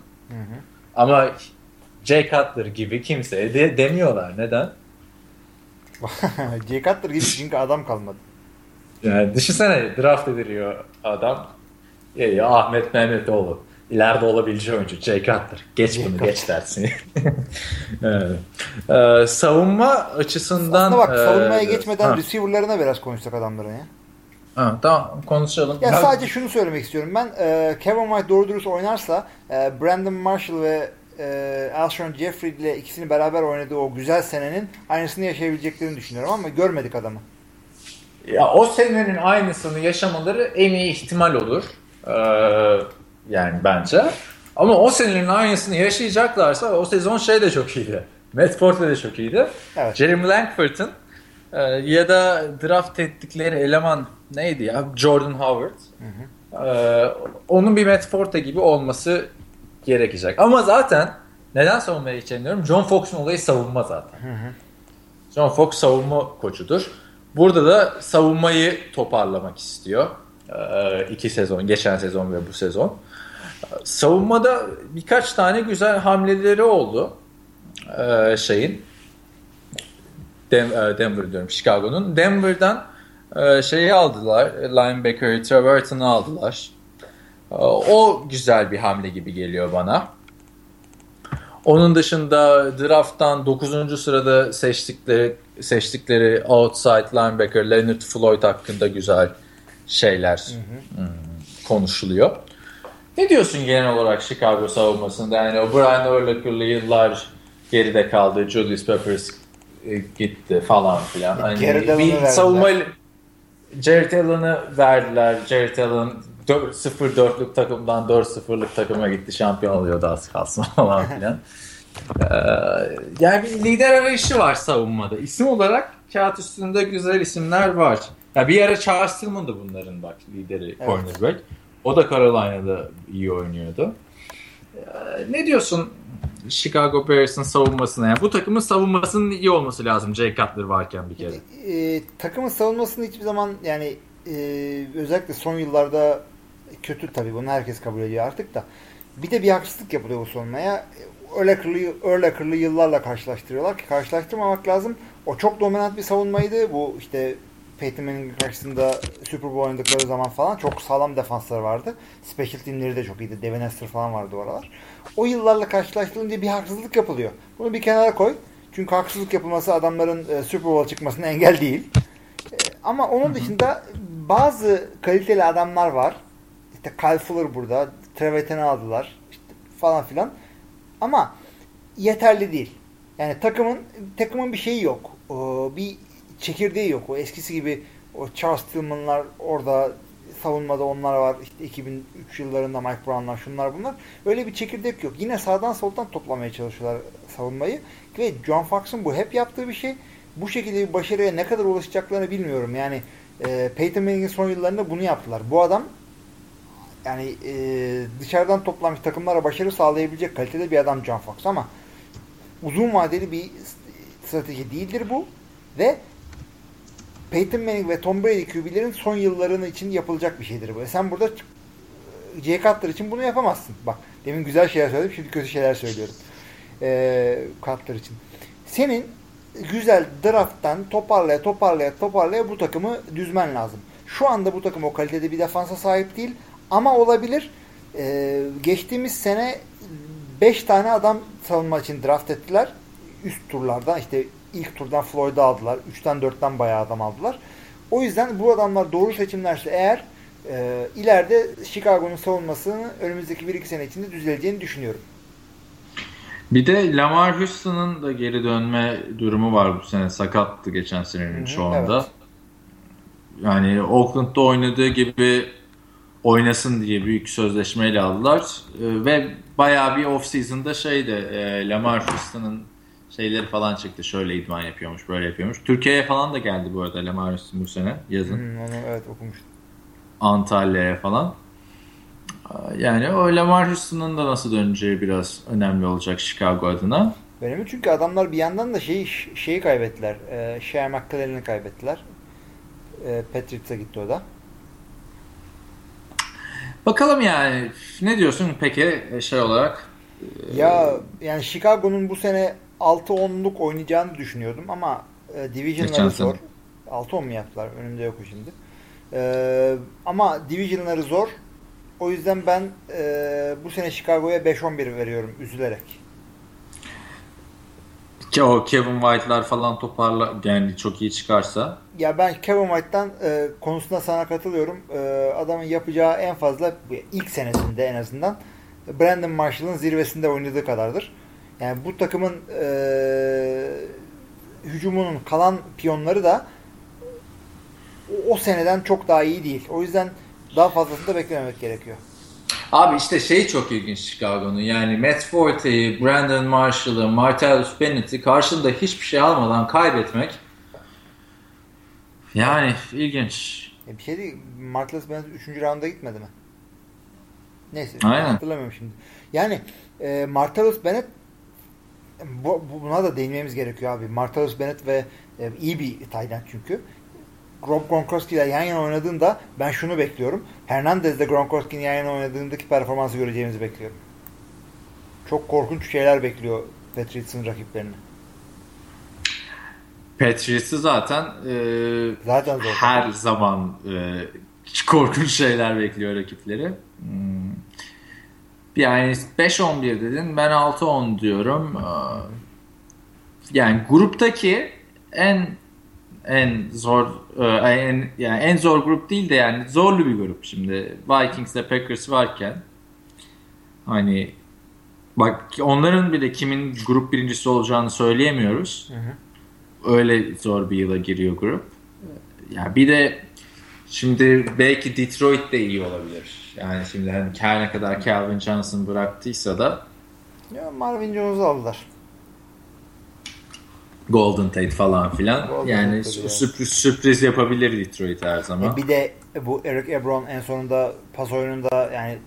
Ama Jay Cutler gibi kimseye de demiyorlar. Neden? Jay Cutler gibi çünkü adam kalmadı. Yani düşünsene draft ediliyor adam. Ya, ya Ahmet Mehmetoğlu. İleride olabileceği oyuncu Jay Cutler. Geç Jay bunu Cutler. geç dersin. evet. Ee, savunma açısından Aslında bak e, savunmaya geçmeden ha, receiver'larına biraz konuşsak adamların ya. Ha, tamam konuşalım. Ya Ben- sadece şunu söylemek istiyorum. Ben e, Kevin White doğru dürüst oynarsa e, Brandon Marshall ve e, Alshon Jeffrey ile ikisini beraber oynadığı o güzel senenin aynısını yaşayabileceklerini düşünüyorum ama görmedik adamı. Ya o senenin aynısını yaşamaları en iyi ihtimal olur. Ee, yani bence. Ama o senenin aynısını yaşayacaklarsa o sezon şey de çok iyiydi. Matt Forte de çok iyiydi. Evet. Jeremy Langford'ın e, ya da draft ettikleri eleman neydi ya? Jordan Howard. Ee, onun bir Matt Forte gibi olması gerekecek. Ama zaten neden savunmaya geçemiyorum? John Fox'un olayı savunma zaten. John Fox savunma koçudur. Burada da savunmayı toparlamak istiyor. Ee, iki sezon, geçen sezon ve bu sezon. Savunmada birkaç tane güzel hamleleri oldu. Ee, şeyin. E, Denver diyorum Chicago'nun. Denver'dan e, şeyi aldılar. Linebacker Trevorton'u aldılar. E, o güzel bir hamle gibi geliyor bana. Onun dışında draft'tan 9. sırada seçtikleri seçtikleri outside linebacker Leonard Floyd hakkında güzel şeyler hı hı. Hmm, konuşuluyor. Ne diyorsun genel olarak Chicago savunmasında? Yani o Brian Urlacher'lı yıllar geride kaldı. Julius Peppers e, gitti falan filan. Hani bir savunma Jared Allen'ı verdiler. Jared Allen 0-4'lük takımdan 4-0'lık takıma gitti. Şampiyon oluyordu az kalsın falan filan. ee, yani bir lider arayışı var savunmada. İsim olarak kağıt üstünde güzel isimler var. Ya bir ara Charles Tillman da bunların bak lideri evet. cornerback. O da Carolina'da iyi oynuyordu. Ne diyorsun Chicago Bears'ın savunmasına? Yani bu takımın savunmasının iyi olması lazım Jay Cutler varken bir kere. E, takımın savunmasını hiçbir zaman yani e, özellikle son yıllarda kötü tabii bunu herkes kabul ediyor artık da. Bir de bir haksızlık yapılıyor bu savunmaya. Örlekırlı yıllarla karşılaştırıyorlar ki karşılaştırmamak lazım. O çok dominant bir savunmaydı. Bu işte Peyton Manning karşısında Super Bowl oynadıkları zaman falan çok sağlam defansları vardı. Special teamleri de çok iyiydi. Devin Hester falan vardı oralar. O yıllarla karşılaştırılınca bir haksızlık yapılıyor. Bunu bir kenara koy. Çünkü haksızlık yapılması adamların e, Super Bowl çıkmasına engel değil. E, ama onun dışında bazı kaliteli adamlar var. İşte Kyle Fuller burada. Trevetten'i aldılar. İşte falan filan. Ama yeterli değil. Yani takımın takımın bir şeyi yok. Bir çekirdeği yok. O eskisi gibi o Charles Tillman'lar orada savunmada onlar var. İşte 2003 yıllarında Mike Brown'lar şunlar bunlar. Öyle bir çekirdek yok. Yine sağdan soldan toplamaya çalışıyorlar savunmayı. Ve John Fox'un bu hep yaptığı bir şey. Bu şekilde bir başarıya ne kadar ulaşacaklarını bilmiyorum. Yani e, Peyton Manning'in son yıllarında bunu yaptılar. Bu adam yani e, dışarıdan toplanmış takımlara başarı sağlayabilecek kalitede bir adam John Fox ama uzun vadeli bir strateji değildir bu ve Peyton Manning ve Tom Brady QB'lerin son yıllarını için yapılacak bir şeydir bu. Sen burada Jay Cutler için bunu yapamazsın. Bak demin güzel şeyler söyledim şimdi kötü şeyler söylüyorum. Ee, Cutler için. Senin güzel drafttan toparlaya toparlaya toparlaya bu takımı düzmen lazım. Şu anda bu takım o kalitede bir defansa sahip değil ama olabilir. Ee, geçtiğimiz sene 5 tane adam savunma için draft ettiler. Üst turlardan işte ilk turdan Floyd'u aldılar. 3'ten 4'ten bayağı adam aldılar. O yüzden bu adamlar doğru seçimlerse eğer e, ileride Chicago'nun savunmasını önümüzdeki 1-2 sene içinde düzeleceğini düşünüyorum. Bir de Lamar Houston'ın da geri dönme durumu var bu sene. Sakattı geçen senenin çoğunda. Evet. Yani Oakland'da oynadığı gibi oynasın diye büyük sözleşmeyle aldılar. E, ve bayağı bir off-season'da şeydi e, Lamar Houston'ın şeyleri falan çıktı. Şöyle idman yapıyormuş, böyle yapıyormuş. Türkiye'ye falan da geldi bu arada Lamar Houston bu sene yazın. Hmm, onu evet okumuştum. Antalya'ya falan. Yani o Lamar Houston'ın da nasıl döneceği biraz önemli olacak Chicago adına. Benim çünkü adamlar bir yandan da şeyi şeyi kaybettiler. E, Shea McClellan'ı kaybettiler. E, Patriots'a gitti o da. Bakalım yani ne diyorsun peki şey olarak? Ya yani Chicago'nun bu sene 6-10'luk oynayacağını düşünüyordum ama e, Division'ları zor. 6-10 mu yaptılar? Önümde yok o şimdi. E, ama Division'ları zor. O yüzden ben e, bu sene Chicago'ya 5-11 veriyorum üzülerek. O Kevin White'lar falan toparla yani çok iyi çıkarsa. Ya ben Kevin White'tan e, konusunda sana katılıyorum. E, adamın yapacağı en fazla ilk senesinde en azından Brandon Marshall'ın zirvesinde oynadığı kadardır. Yani bu takımın e, hücumunun kalan piyonları da o, o seneden çok daha iyi değil. O yüzden daha fazlasını da beklememek gerekiyor. Abi işte şey çok ilginç Chicago'nun. Yani Matt Forte'yi, Brandon Marshall'ı, Martellus Bennett'i karşında hiçbir şey almadan kaybetmek yani ilginç. E bir şey değil. Martellus Bennett 3. rounda gitmedi mi? Neyse. Aynen. Hatırlamıyorum şimdi. Yani e, Martellus Bennett bu, buna da değinmemiz gerekiyor abi. Martellus Bennett ve e, iyi bir tight çünkü. Rob Gronkowski ile yan yana oynadığında ben şunu bekliyorum. Hernandez de Gronkowski'nin yan yana oynadığındaki performansı göreceğimizi bekliyorum. Çok korkunç şeyler bekliyor Patriots'ın rakiplerini. Patriots'ı zaten e, Zaten zor. her zaman e, korkunç şeyler bekliyor rakipleri. Hmm. Yani 5-11 dedin. Ben 6-10 diyorum. Aa, Yani gruptaki en en zor e, en yani en zor grup değil de yani zorlu bir grup şimdi. Vikings ile Packers varken hani bak onların bile kimin grup birincisi olacağını söyleyemiyoruz. Hı hı. Öyle zor bir yıla giriyor grup. Ya bir de şimdi belki Detroit de iyi olabilir. Yani şimdi hani her ne kadar Calvin Johnson bıraktıysa da Ya Marvin Jones'u aldılar. Golden Tate falan filan. Golden yani Tate, sürpriz sürpriz yapabilir Detroit her zaman. E bir de bu Eric Ebron en sonunda pas oyununda yani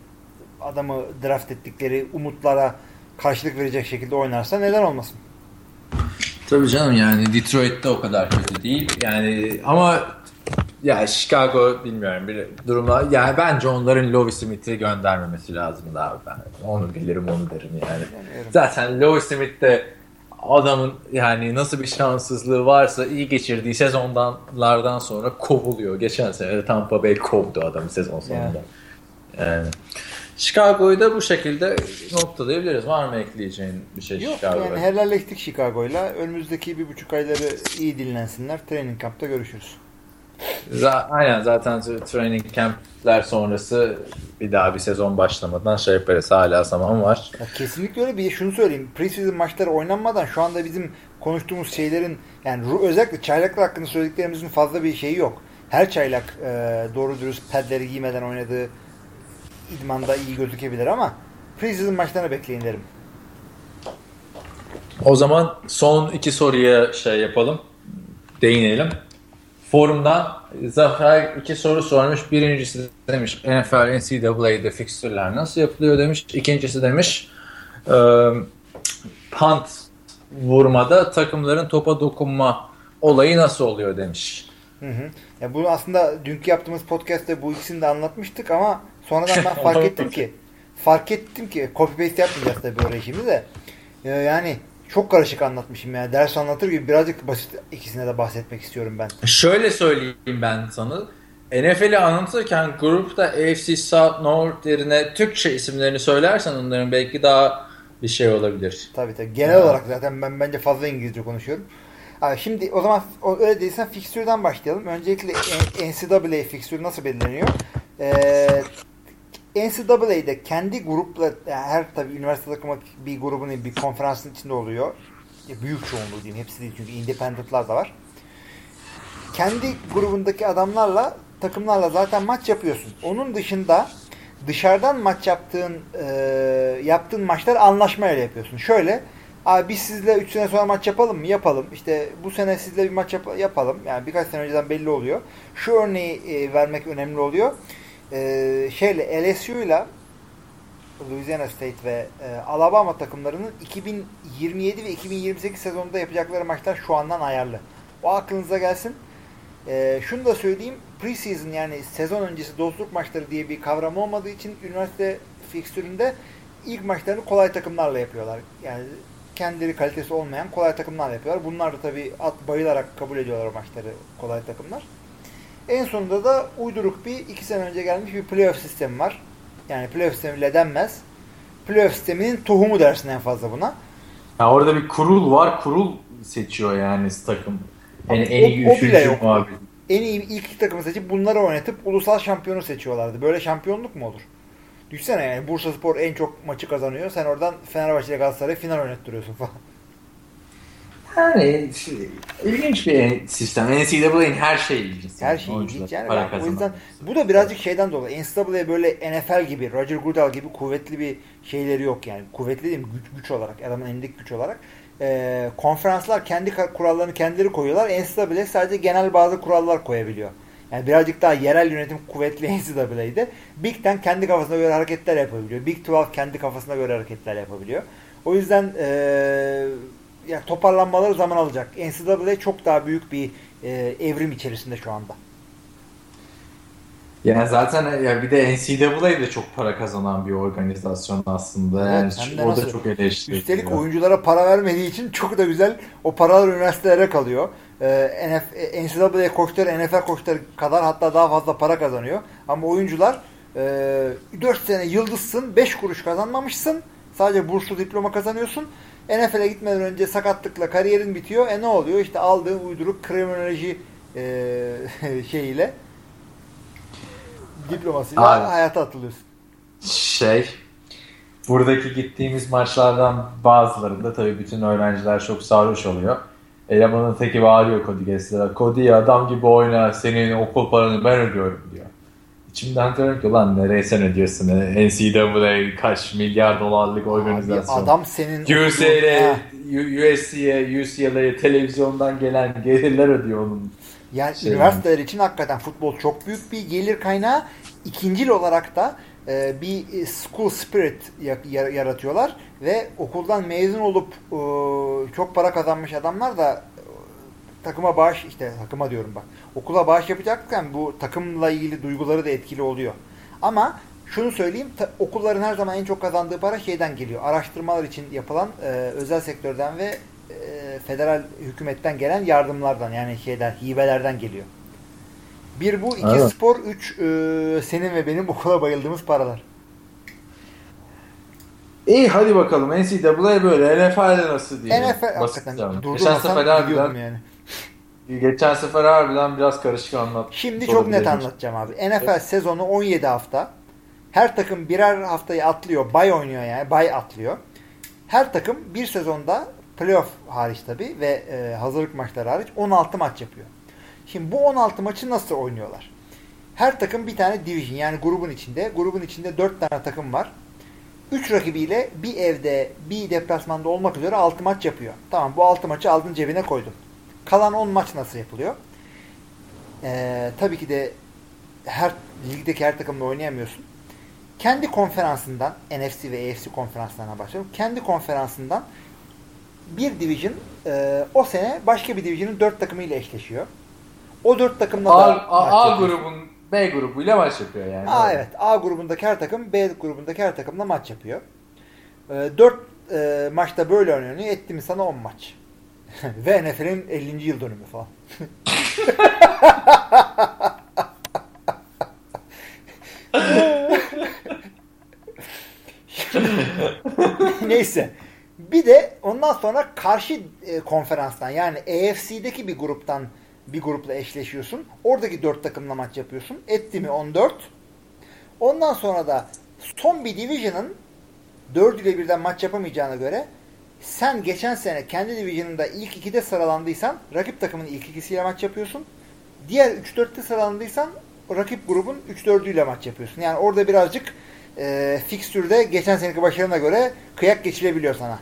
adamı draft ettikleri umutlara karşılık verecek şekilde oynarsa neden olmasın? Tabii canım yani Detroit'te o kadar kötü değil. Yani ama ya Chicago bilmiyorum bir durumda yani bence onların Lovis Smith'i göndermemesi lazım abi ben. Onu gelirim onu derim yani. Zaten Lovis Smith de adamın yani nasıl bir şanssızlığı varsa iyi geçirdiği sezonlardan sonra kovuluyor. Geçen sene Tampa Bay kovdu adamı sezon sonunda. Yani Chicago'yu da bu şekilde noktalayabiliriz. Var mı ekleyeceğin bir şey Yok Chicago'ya? yani helalleştik Chicago'yla. Önümüzdeki bir buçuk ayları iyi dinlensinler. Training camp'ta görüşürüz. Za- Aynen zaten training camp'ler sonrası bir daha bir sezon başlamadan şey yaparız. Hala zaman var. Ya kesinlikle öyle bir şunu söyleyeyim. Preseason maçları oynanmadan şu anda bizim konuştuğumuz şeylerin yani özellikle çaylaklar hakkında söylediklerimizin fazla bir şeyi yok. Her çaylak e, doğru dürüst pedleri giymeden oynadığı idmanda iyi gözükebilir ama preseason maçlarını bekleyin derim. O zaman son iki soruya şey yapalım. Değinelim. Forumdan Zafer iki soru sormuş. Birincisi demiş NFL NCAA'de fikstürler nasıl yapılıyor demiş. İkincisi demiş e, punt vurmada takımların topa dokunma olayı nasıl oluyor demiş. Hı hı. Ya bunu aslında dünkü yaptığımız podcast'te bu ikisini de anlatmıştık ama sonradan ben fark ettim ki fark ettim ki copy paste yapmayacağız tabii orayı şimdi de. Ee, yani çok karışık anlatmışım ya. Ders anlatır gibi birazcık basit ikisine de bahsetmek istiyorum ben. Şöyle söyleyeyim ben sana. NFL'i anlatırken grupta AFC South North yerine Türkçe isimlerini söylersen onların belki daha bir şey olabilir. Tabii tabii. Genel olarak zaten ben bence fazla İngilizce konuşuyorum. Abi şimdi o zaman o- öyle değilsen fikstürden başlayalım. Öncelikle NCAA fikstürü nasıl belirleniyor? Ee, NCAA'de kendi grupla yani her tabii üniversite takımı bir grubun bir konferansın içinde oluyor. Ya Büyük çoğunluğu diyeyim. Hepsi değil çünkü independentlar da var. Kendi grubundaki adamlarla takımlarla zaten maç yapıyorsun. Onun dışında dışarıdan maç yaptığın e, yaptığın maçlar anlaşmayla yapıyorsun. Şöyle Abi biz sizle 3 sene sonra maç yapalım mı? Yapalım. İşte bu sene sizle bir maç yap- yapalım. Yani birkaç sene önceden belli oluyor. Şu örneği e, vermek önemli oluyor. E, şeyle LSU'yla Louisiana State ve e, Alabama takımlarının 2027 ve 2028 sezonunda yapacakları maçlar şu andan ayarlı. O aklınıza gelsin. E, şunu da söyleyeyim. Preseason yani sezon öncesi dostluk maçları diye bir kavram olmadığı için üniversite fikstüründe ilk maçlarını kolay takımlarla yapıyorlar. Yani kendileri kalitesi olmayan kolay takımlarla yapıyorlar. Bunlar da tabii at bayılarak kabul ediyorlar o maçları kolay takımlar. En sonunda da uyduruk bir iki sene önce gelmiş bir playoff sistemi var. Yani playoff sistemiyle denmez. Playoff sisteminin tohumu dersin en fazla buna. Ya orada bir kurul var. Kurul seçiyor yani takım. Yani en iyi o- o bile üçüncü muhabir. En iyi ilk iki takımı seçip bunları oynatıp ulusal şampiyonu seçiyorlardı. Böyle şampiyonluk mu olur? Düşünsene yani Bursa Spor en çok maçı kazanıyor. Sen oradan Fenerbahçe ile Galatasaray'ı final oynattırıyorsun falan. Yani ilginç bir sistem. NCAA'nin her şeyi ilginç. Her şey Oyuncular ilginç yani. para Ben o yüzden bu da birazcık şeyden dolayı. NCAA böyle NFL gibi, Roger Goodell gibi kuvvetli bir şeyleri yok yani. Kuvvetli değil mi? Güç, güç olarak, adamın elindeki güç olarak. Ee, konferanslar kendi kurallarını kendileri koyuyorlar. NCAA sadece genel bazı kurallar koyabiliyor. Yani birazcık daha yerel yönetim kuvvetli NCAA'de. Big Ten kendi kafasına göre hareketler yapabiliyor. Big 12 kendi kafasına göre hareketler yapabiliyor. O yüzden ee, ya toparlanmaları zaman alacak. NCAA çok daha büyük bir ee, evrim içerisinde şu anda. Yani zaten ya bir de NCAA de çok para kazanan bir organizasyon aslında. Yani Evet, hem de o da nasıl? çok eleştiriliyor. Üstelik oyunculara para vermediği için çok da güzel o paralar üniversitelere kalıyor. e, NF, NCAA koçları NFL koçları kadar hatta daha fazla para kazanıyor. Ama oyuncular e, 4 sene yıldızsın 5 kuruş kazanmamışsın. Sadece burslu diploma kazanıyorsun. NFL'e gitmeden önce sakatlıkla kariyerin bitiyor. E ne oluyor? İşte aldığın uyduruk kriminoloji e, şeyiyle diplomasıyla Abi. hayata atılıyorsun. Şey buradaki gittiğimiz maçlardan bazılarında tabii bütün öğrenciler çok sarhoş oluyor. Elemanın teki bağırıyor Cody Kessler'a. Cody adam gibi oyna senin okul paranı ben ödüyorum diyor. İçimden diyorum ki lan nereye sen ödüyorsun? NCAA kaç milyar dolarlık organizasyon. Adam senin UCLA. USC'ye, UCLA'ya televizyondan gelen gelirler ödüyor onun. Yani Şey üniversiteler için hakikaten futbol çok büyük bir gelir kaynağı. İkincil olarak da e, bir e, school spirit ya- ya- yaratıyorlar ve okuldan mezun olup e, çok para kazanmış adamlar da takıma bağış işte takıma diyorum bak okula bağış yapacakken bu takımla ilgili duyguları da etkili oluyor. Ama şunu söyleyeyim ta- okulların her zaman en çok kazandığı para şeyden geliyor. Araştırmalar için yapılan e, özel sektörden ve e, federal hükümetten gelen yardımlardan yani şeyden hibelerden geliyor. Bir bu, iki Evet. spor, üç e, senin ve benim okula bayıldığımız paralar. İyi hadi bakalım NCAA böyle NFL'de nasıl diye. NFL hakikaten yani. Geçen sefer harbiden, yani. Geçen sefer harbiden biraz karışık anlat. Şimdi çok net anlatacağım abi. NFL sezonu 17 hafta. Her takım birer haftayı atlıyor. Bay oynuyor yani. Bay atlıyor. Her takım bir sezonda playoff hariç tabi ve e, hazırlık maçları hariç 16 maç yapıyor. Şimdi bu 16 maçı nasıl oynuyorlar? Her takım bir tane division yani grubun içinde. Grubun içinde 4 tane takım var. 3 rakibiyle bir evde bir deplasmanda olmak üzere 6 maç yapıyor. Tamam bu 6 maçı aldın cebine koydun. Kalan 10 maç nasıl yapılıyor? Ee, tabii ki de her ligdeki her takımla oynayamıyorsun. Kendi konferansından NFC ve AFC konferanslarına başlayalım. Kendi konferansından bir division e, o sene başka bir division'ın dört takımıyla eşleşiyor. O dört takımla A, da A, A grubun B grubuyla maç yapıyor yani. Aa, evet. A grubundaki her takım B grubundaki her takımla maç yapıyor. E, 4 e, maçta böyle oynanıyor. Etti mi sana 10 maç. Ve NFL'in 50. yıl dönümü falan. Neyse. Bir de ondan sonra karşı e, konferanstan yani AFC'deki bir gruptan bir grupla eşleşiyorsun. Oradaki dört takımla maç yapıyorsun. Etti mi 14. Ondan sonra da son bir division'ın dördüyle birden maç yapamayacağına göre sen geçen sene kendi division'ında ilk ikide sıralandıysan rakip takımın ilk ikisiyle maç yapıyorsun. Diğer 3-4'te sıralandıysan rakip grubun 3-4'üyle maç yapıyorsun. Yani orada birazcık e, fikstürde geçen seneki başarına göre kıyak geçilebiliyor sana.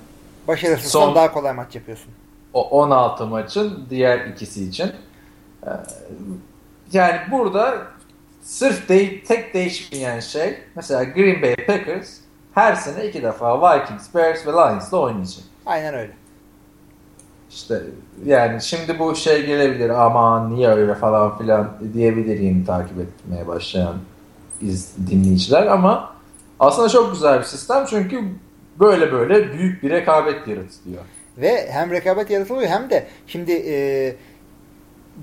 Başarısızsan Son- daha kolay maç yapıyorsun. O 16 maçın diğer ikisi için. Ee, Yani burada sırf de, tek değişmeyen şey mesela Green Bay Packers her sene iki defa Vikings, Bears ve Lions'la oynayacak. Aynen öyle. İşte yani şimdi bu şey gelebilir aman niye öyle falan filan diyebilir yeni takip etmeye başlayan iz, dinleyiciler ama aslında çok güzel bir sistem çünkü böyle böyle büyük bir rekabet yaratılıyor. Ve hem rekabet yaratılıyor hem de şimdi e,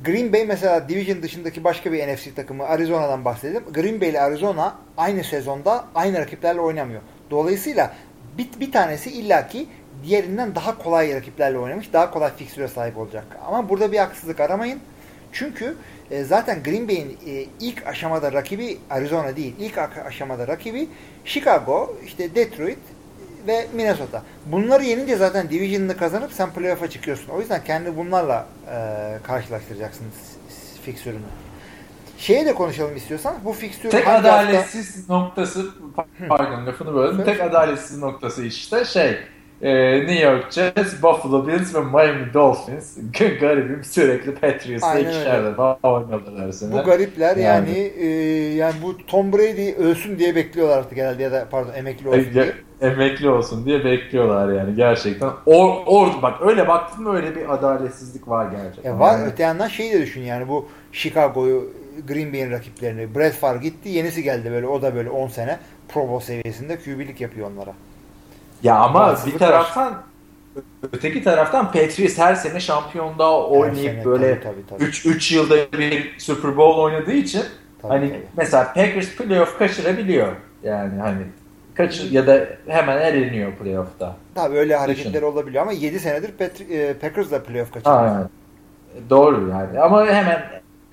Green Bay mesela Division dışındaki başka bir NFC takımı Arizona'dan bahsedelim. Green Bay ile Arizona aynı sezonda aynı rakiplerle oynamıyor. Dolayısıyla bir, bir tanesi illaki diğerinden daha kolay rakiplerle oynamış. Daha kolay fikstüre sahip olacak. Ama burada bir haksızlık aramayın. Çünkü e, zaten Green Bay'in e, ilk aşamada rakibi Arizona değil. İlk aşamada rakibi Chicago, işte Detroit ve Minnesota. Bunları yenince zaten division'ını kazanıp sen playoff'a çıkıyorsun. O yüzden kendi bunlarla e, karşılaştıracaksın s- s- fikstürünü. Şeye de konuşalım istiyorsan. Bu fikstür Tek hangi hafta- adaletsiz noktası pardon lafını böldüm. Tek adaletsiz noktası işte şey e, New York Jets, Buffalo Bills ve Miami Dolphins garibim sürekli Patriots'la ikişer defa oynadılar sene. Bu garipler yani Yani. e, yani bu Tom Brady ölsün diye bekliyorlar artık herhalde ya da pardon emekli olsun E, diye. emekli olsun diye bekliyorlar yani gerçekten. Or, or, bak öyle baktın mı öyle bir adaletsizlik var gerçekten. E var Yani öte yandan şeyi de düşün yani bu Chicago'yu Green Bay'in rakiplerini Brett Favre gitti yenisi geldi böyle o da böyle 10 sene Pro Bowl seviyesinde QB'lik yapıyor onlara. Ya ama bir taraftan öteki taraftan Patriots her sene şampiyonluğa oynayıp sene, böyle tabii, tabii, tabii. 3 3 yılda bir Super Bowl oynadığı için Tabii, hani tabii. mesela Packers playoff kaçırabiliyor. Yani hani kaçır ya da hemen eleniyor playoff'ta. Tabii öyle hareketler Düşün. olabiliyor ama 7 senedir Patri- e, Packers da playoff kaçırdı. Aynen. Doğru yani ama hemen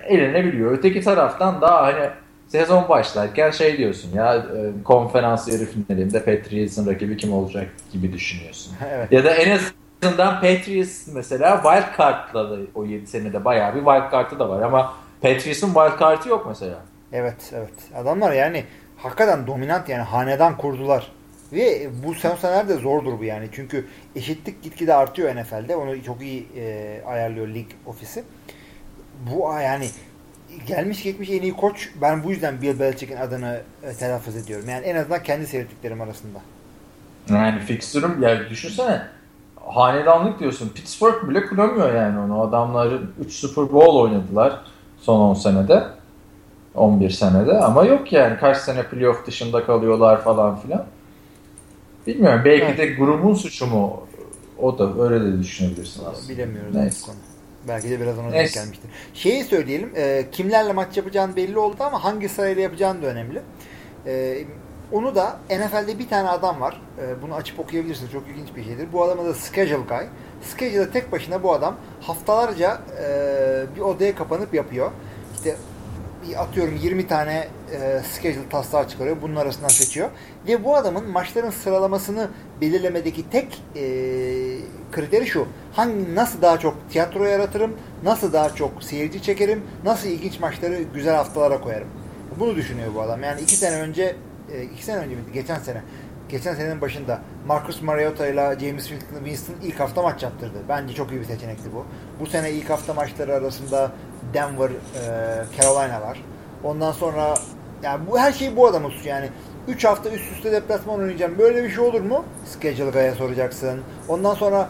elenebiliyor. Öteki taraftan daha hani sezon başlarken şey diyorsun ya e, konferans yarı finalinde Patriots'ın rakibi kim olacak gibi düşünüyorsun. evet. Ya da en azından Patriots mesela wild card'la da o 7 senede bayağı bir wild card'ı da var ama Patriots'ın wild card'ı yok mesela. Evet, evet. Adamlar yani hakikaten dominant yani hanedan kurdular. Ve bu senelerde zordur bu yani. Çünkü eşitlik gitgide artıyor NFL'de. Onu çok iyi e, ayarlıyor lig ofisi. Bu yani gelmiş geçmiş en iyi koç. Ben bu yüzden Bill Belichick'in adını e, telaffuz ediyorum. Yani en azından kendi seyrettiklerim arasında. Yani fixture'ım ya düşünsene hanedanlık diyorsun. Pittsburgh bile kuramıyor yani onu. Adamların 3 Super Bowl oynadılar son 10 senede. 11 senede ama yok yani kaç sene playoff dışında kalıyorlar falan filan. Bilmiyorum belki Evet. de grubun suçu mu? O da öyle de düşünebilirsin aslında. Bilemiyoruz Neyse. konu. Belki de biraz ona denk Neyse. gelmiştir. Şeyi söyleyelim. e, kimlerle maç yapacağın belli oldu ama hangi sırayla yapacağın da önemli. E, onu da NFL'de bir tane adam var. E, bunu açıp okuyabilirsiniz. Çok ilginç bir şeydir. Bu adamın da Schedule Guy. Schedule'da tek başına bu adam haftalarca e, bir odaya kapanıp yapıyor. İşte atıyorum 20 tane e, schedule taslağı çıkarıyor. Bunun arasından seçiyor. Ve bu adamın maçların sıralamasını belirlemedeki tek e, kriteri şu. Hangi nasıl daha çok tiyatro yaratırım, nasıl daha çok seyirci çekerim, nasıl ilginç maçları güzel haftalara koyarım. Bunu düşünüyor bu adam. Yani iki sene önce, e, iki sene önce miydi? Geçen sene. Geçen senenin başında Marcus Mariota ile James Winston, ilk hafta maç yaptırdı. Bence çok iyi bir seçenekti bu. Bu sene ilk hafta maçları arasında Denver, e, Carolina var. Ondan sonra yani bu her şey bu adamın suçu yani. 3 hafta üst üste deplasman oynayacağım. Böyle bir şey olur mu? Schedule Guy'a soracaksın. Ondan sonra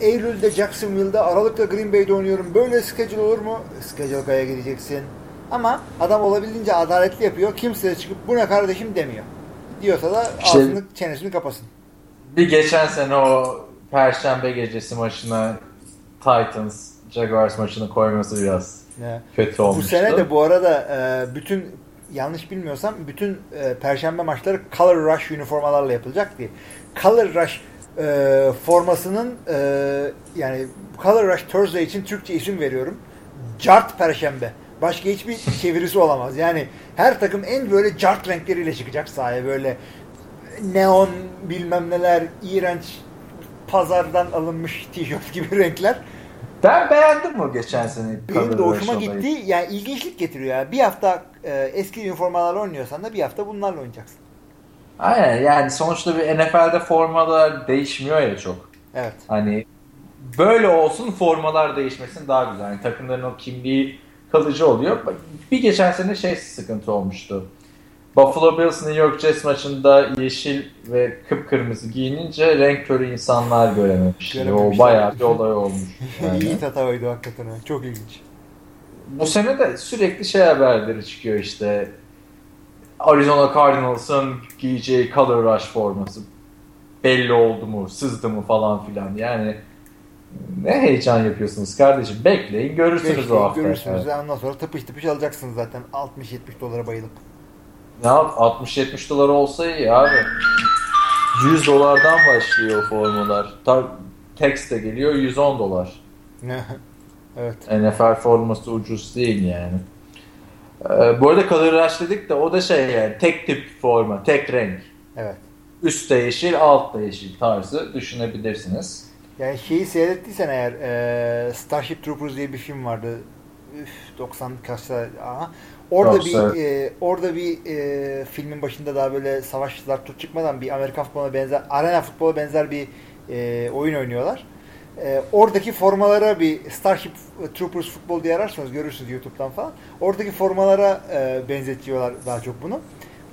e, Eylül'de Jacksonville'de, Aralık'ta Green Bay'de oynuyorum. Böyle schedule olur mu? Schedule Guy'a gideceksin. Ama adam olabildiğince adaletli yapıyor. Kimseye çıkıp bu ne kardeşim demiyor. Diyorsa da İşte- ağzını çenesini kapasın. Bir geçen sene o Perşembe gecesi maçına Titans Jaguars maçını koyması biraz Ne? kötü Bu olmuştu. sene de bu arada e, bütün yanlış bilmiyorsam bütün e, perşembe maçları Color Rush üniformalarla yapılacak diye. Color Rush e, formasının e, yani Color Rush Thursday için Türkçe isim veriyorum. Cart Perşembe. Başka hiçbir çevirisi olamaz. Yani her takım en böyle cart renkleriyle çıkacak sahaya böyle neon bilmem neler iğrenç pazardan alınmış tişört gibi renkler. Ben beğendim bu geçen sene. Benim de hoşuma gitti. Yani ilginçlik getiriyor ya. Bir hafta e, eski üniformalarla oynuyorsan da bir hafta bunlarla oynayacaksın. Aynen yani sonuçta bir NFL'de formalar değişmiyor ya çok. Evet. Hani böyle olsun formalar değişmesin daha güzel. Yani takımların o kimliği kalıcı oluyor. Bir geçen sene şey sıkıntı olmuştu. Buffalo Bills New York Jets maçında yeşil ve kıpkırmızı giyinince renk körü insanlar görememişti. O bayağı bir olay olmuş. Yani. İyi tatavaydı hakikaten. ha. Çok ilginç. Bu sene de sürekli şey haberleri çıkıyor işte. Arizona Cardinals'ın giyeceği Color Rush forması belli oldu mu, sızdı mı falan filan. Yani ne heyecan yapıyorsunuz kardeşim. Bekleyin görürsünüz Bekleyin, o hafta. görürsünüz. Evet. Ondan sonra tıpış tıpış alacaksınız zaten. 60-70 dolara bayılıp. Ne yap? 60-70 dolar olsa iyi abi. 100 dolardan başlıyor formalar. Ta text de geliyor 110 dolar. evet. NFL forması ucuz değil yani. Ee, bu arada Rush dedik de o da şey yani tek tip forma, tek renk. Evet. Üst de yeşil, alt da yeşil tarzı düşünebilirsiniz. Yani şeyi seyrettiysen eğer e, Starship Troopers diye bir film vardı. Üf, 90 kaçta aha. Orada Yok, bir evet. e, orada bir e, filmin başında daha böyle savaşçılar tut çıkmadan bir Amerikan futboluna benzer arena futbola benzer bir e, oyun oynuyorlar. E, oradaki formalara bir Starship Troopers futbol diye ararsanız görürsünüz YouTube'dan falan. Oradaki formalara e, benzetiyorlar daha çok bunu.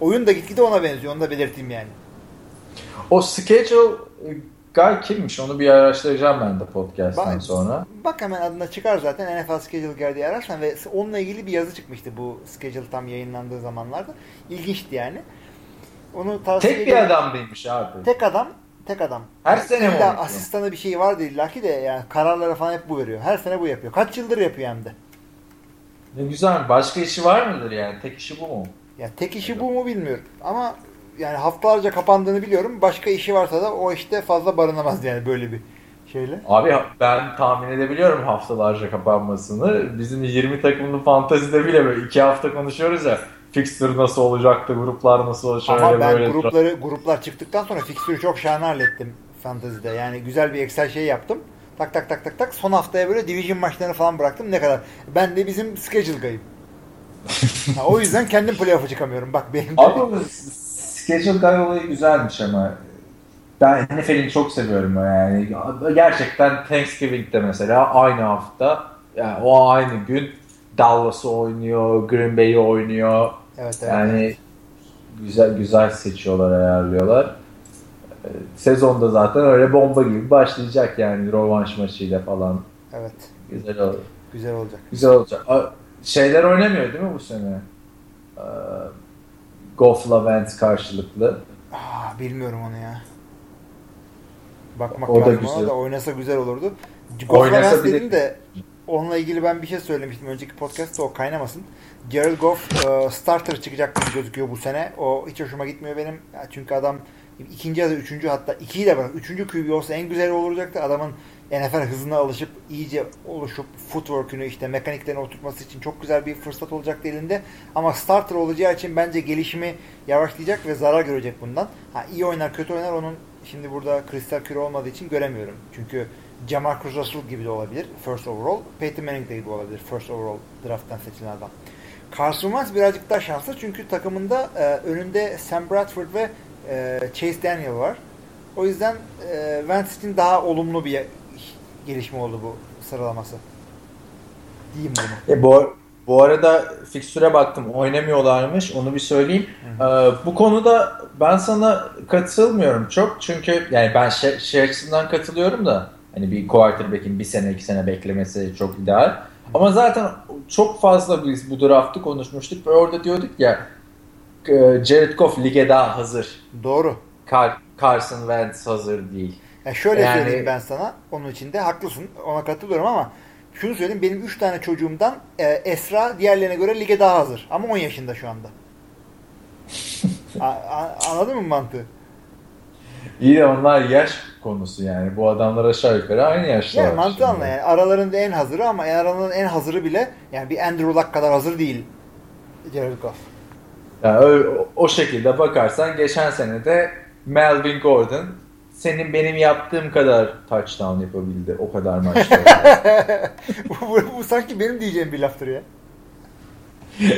Oyun da gitgide ona benziyor. Onu da belirteyim yani. O schedule guy kimmiş onu bir araştıracağım ben de podcast'tan Bak- sonra. Bak hemen adına çıkar zaten NFL Schedule Guide diye ararsan ve onunla ilgili bir yazı çıkmıştı bu schedule tam yayınlandığı zamanlarda. İlginçti yani. Onu tavsiye Tek bir adam değilmiş abi. Tek adam Tek adam. Her sene mi asistanı bir şey vardı illaki de yani kararları falan hep bu veriyor. Her sene bu yapıyor. Kaç yıldır yapıyor hem de. Ne güzel. Başka işi var mıdır yani? Tek işi bu mu? Ya tek işi bu mu bilmiyorum. Ama yani haftalarca kapandığını biliyorum. Başka işi varsa da o işte fazla barınamaz yani böyle bir şeyle. Abi ben tahmin edebiliyorum haftalarca kapanmasını. Bizim 20 takımlı fantazide bile böyle 2 hafta konuşuyoruz ya. Fixture nasıl olacaktı, gruplar nasıl olacak, Ama ben böyle. grupları gruplar çıktıktan sonra fikstürü çok şahane hallettim fantazide. Yani güzel bir Excel şey yaptım. Tak tak tak tak tak son haftaya böyle division maçlarını falan bıraktım. Ne kadar? Ben de bizim schedule gayım. O yüzden kendim playoff'a çıkamıyorum. Bak benim de Abi schedule guy olayı güzelmiş ama. Ben NFL'ini çok seviyorum yani. Gerçekten Thanksgiving'de mesela aynı hafta yani o aynı gün Dallas'ı oynuyor, Green Bay'i oynuyor. evet, evet. Yani güzel güzel seçiyorlar, ayarlıyorlar. Ee, Sezonda zaten öyle bomba gibi başlayacak yani rövanş maçıyla falan. evet. Güzel olur. Güzel olacak. Güzel olacak. Şeyler oynamıyor değil mi bu sene? Goff'la Wentz karşılıklı. Aa, bilmiyorum onu ya. Bakmak O da lazım ona güzel. da oynasa güzel olurdu. Oynasa Goff bir de- dedin de onunla ilgili ben bir şey söylemiştim önceki podcast'ta o kaynamasın. Jared Goff e, starter çıkacak gibi gözüküyor bu sene. O hiç hoşuma gitmiyor benim. Ya çünkü adam ikinci ya da üçüncü hatta ikiyi de bırak. Üçüncü QB olsa en güzeli olacaktı. Adamın NFL hızına alışıp iyice oluşup footwork'ünü işte mekaniklerini oturtması için çok güzel bir fırsat olacaktı elinde. Ama starter olacağı için bence gelişimi yavaşlayacak ve zarar görecek bundan. Ha iyi oynar kötü oynar onun şimdi burada kristal küre olmadığı için göremiyorum. Çünkü Jamarcus Russell gibi de olabilir first overall. Peyton Manning de gibi olabilir first overall draft'tan seçilen adam. Carson Wentz birazcık daha şanslı çünkü takımında e, önünde Sam Bradford ve e, Chase Daniel var. O yüzden e, Wentz için daha olumlu bir gelişme oldu bu sıralaması. Diyeyim bunu. E, bu, bu arada fikstüre baktım. Oynamıyorlarmış. Onu bir söyleyeyim. Ee, bu konuda ben sana katılmıyorum çok. Çünkü yani ben şey, şey açısından katılıyorum da hani bir quarterback'in bir sene iki sene beklemesi çok ideal. Ama zaten çok fazla biz bu draftı konuşmuştuk ve orada diyorduk ya e, Jared Goff lige daha hazır. Doğru. Car- Carson Wentz hazır değil. Ya şöyle Yani- söyleyeyim ben sana. Onun için de haklısın. Ona katılıyorum ama şunu söyleyeyim. Benim 3 tane çocuğumdan e, Esra diğerlerine göre lige daha hazır. Ama 10 yaşında şu anda. A- a- anladın mı mantığı? İyi de onlar yaş konusu yani. Bu adamlar aşağı yukarı aynı yaşta. Yani mantığı anla yani. Aralarında en hazırı ama aralarında en hazırı bile yani bir Andrew Luck kadar hazır değil Jared Goff. Yani ö- o şekilde bakarsan geçen sene de Melvin Gordon senin benim yaptığım kadar touchdown yapabildi o kadar maçta. bu, bu, bu sanki benim diyeceğim bir laftır ya.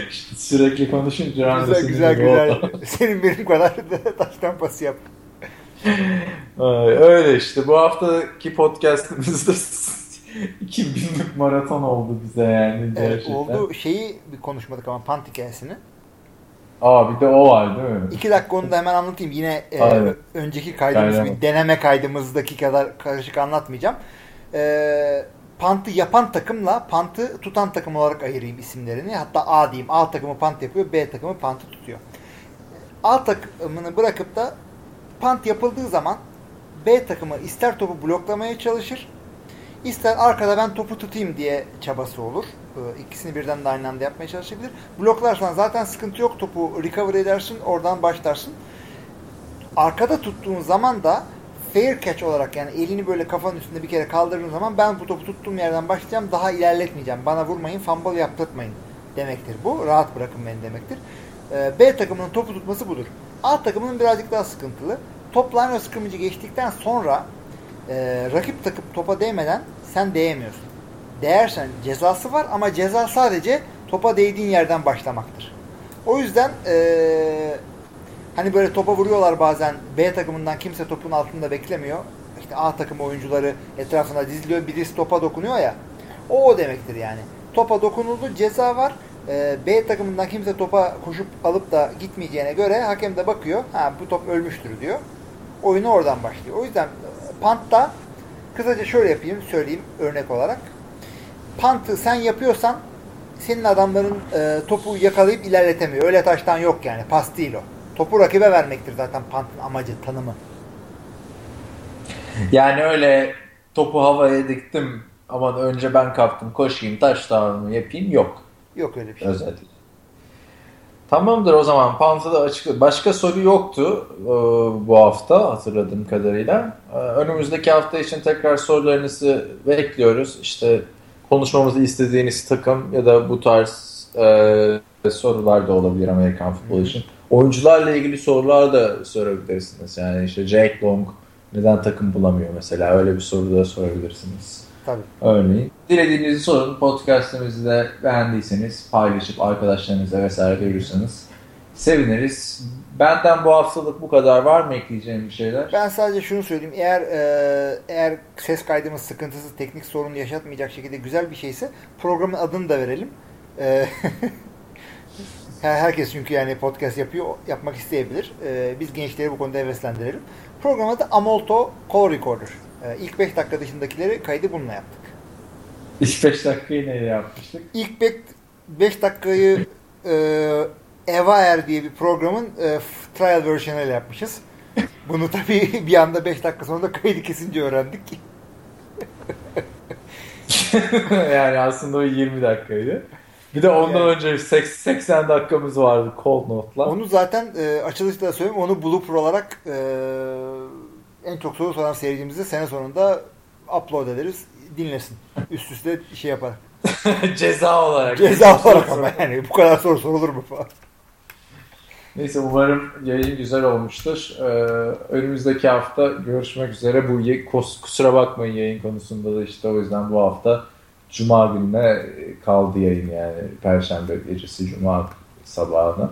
İşte Sürekli konuşunca Güzel güzel güzel. Senin benim kadar taştan pası yap. Ay, Öyle işte bu haftaki podcastimizde 2000'lik maraton oldu bize yani Evet, gerçekten. oldu şeyi bir konuşmadık ama pant hikayesini. Aa bir de o var değil mi? İki dakika onu da hemen anlatayım. Yine e, Aynen. önceki kaydımız Aynen. bir deneme kaydımızdaki kadar karışık anlatmayacağım. E, pantı yapan takımla pantı tutan takım olarak ayırayım isimlerini. Hatta A diyeyim. A takımı pant yapıyor. B takımı pantı tutuyor. A takımını bırakıp da pant yapıldığı zaman B takımı ister topu bloklamaya çalışır ister arkada ben topu tutayım diye çabası olur. Ee, İkisini birden de aynı anda yapmaya çalışabilir. Bloklarsan zaten sıkıntı yok. Topu recover edersin. Oradan başlarsın. Arkada tuttuğun zaman da fair catch olarak yani elini böyle kafanın üstünde bir kere kaldırdığın zaman ben bu topu tuttuğum yerden başlayacağım. Daha ilerletmeyeceğim. Bana vurmayın, fumble yaptırtmayın demektir bu. Rahat bırakın beni demektir. Ee, B takımının topu tutması budur. A takımının birazcık daha sıkıntılı. Top line scrimmage'i geçtikten sonra e, rakip takım topa değmeden sen değemiyorsun. Değersen cezası var ama ceza sadece topa değdiğin yerden başlamaktır. O yüzden e, hani böyle topa vuruyorlar bazen B takımından kimse topun altında beklemiyor. İşte A takım oyuncuları etrafına diziliyor. Birisi topa dokunuyor ya. O o demektir yani. Topa dokunuldu ceza var. E, B takımından kimse topa koşup alıp da gitmeyeceğine göre hakem de bakıyor. Ha bu top ölmüştür diyor. Oyunu oradan başlıyor. O yüzden Pant'ta kısaca şöyle yapayım, söyleyeyim örnek olarak. Pant'ı sen yapıyorsan senin adamların e, topu yakalayıp ilerletemiyor. Öyle taştan yok yani. Pas değil o. Topu rakibe vermektir zaten Pant'ın amacı, tanımı. Yani öyle topu havaya diktim ama önce ben kaptım koşayım taş yapayım yok. Yok öyle bir şey. Özetle. Tamamdır o zaman Panta'da açık. Başka soru yoktu e, bu hafta hatırladığım kadarıyla. E, önümüzdeki hafta için tekrar sorularınızı bekliyoruz. İşte konuşmamızı istediğiniz takım ya da bu tarz e, sorular da olabilir Amerikan futbolu için. Oyuncularla ilgili sorular da sorabilirsiniz. Yani işte Jake Long neden takım bulamıyor mesela öyle bir soru da sorabilirsiniz. Tabii. Örneğin. Dilediğinizi sorun. Podcast'ımızı da beğendiyseniz paylaşıp arkadaşlarınıza vesaire görürseniz seviniriz. Benden bu haftalık bu kadar. Var mı ekleyeceğim bir şeyler? Ben sadece şunu söyleyeyim. Eğer e, eğer ses kaydımız sıkıntısız, teknik sorun yaşatmayacak şekilde güzel bir şeyse programın adını da verelim. E, herkes çünkü yani podcast yapıyor, yapmak isteyebilir. E, biz gençleri bu konuda heveslendirelim. Program adı Amolto Call Recorder. E, ilk 5 dakika dışındakileri kaydı bununla yaptık. İlk 5 dakikayı neyle yapmıştık? İlk 5 dakikayı e, Eva Er diye bir programın e, trial version'ıyla yapmışız. Bunu tabii bir anda 5 dakika sonra da kaydı kesince öğrendik. yani aslında o 20 dakikaydı. Bir de ondan Yani. önce 80 dakikamız vardı cold note'la. Onu zaten e, açılışta da söyleyeyim. Onu blooper olarak e, en çok soru soran seyircimize sene sonunda upload ederiz. Dinlesin. Üst üste şey yapar. Ceza olarak. Ceza olarak ama yani bu kadar soru sorulur mu falan. Neyse umarım yayın güzel olmuştur. Ee, önümüzdeki hafta görüşmek üzere. Bu kusura bakmayın yayın konusunda da işte o yüzden bu hafta Cuma gününe kaldı yayın yani. Perşembe gecesi Cuma sabahına.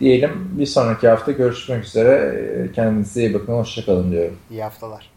Diyelim bir sonraki hafta görüşmek üzere. Kendinize iyi bakın. Hoşçakalın diyorum. İyi haftalar.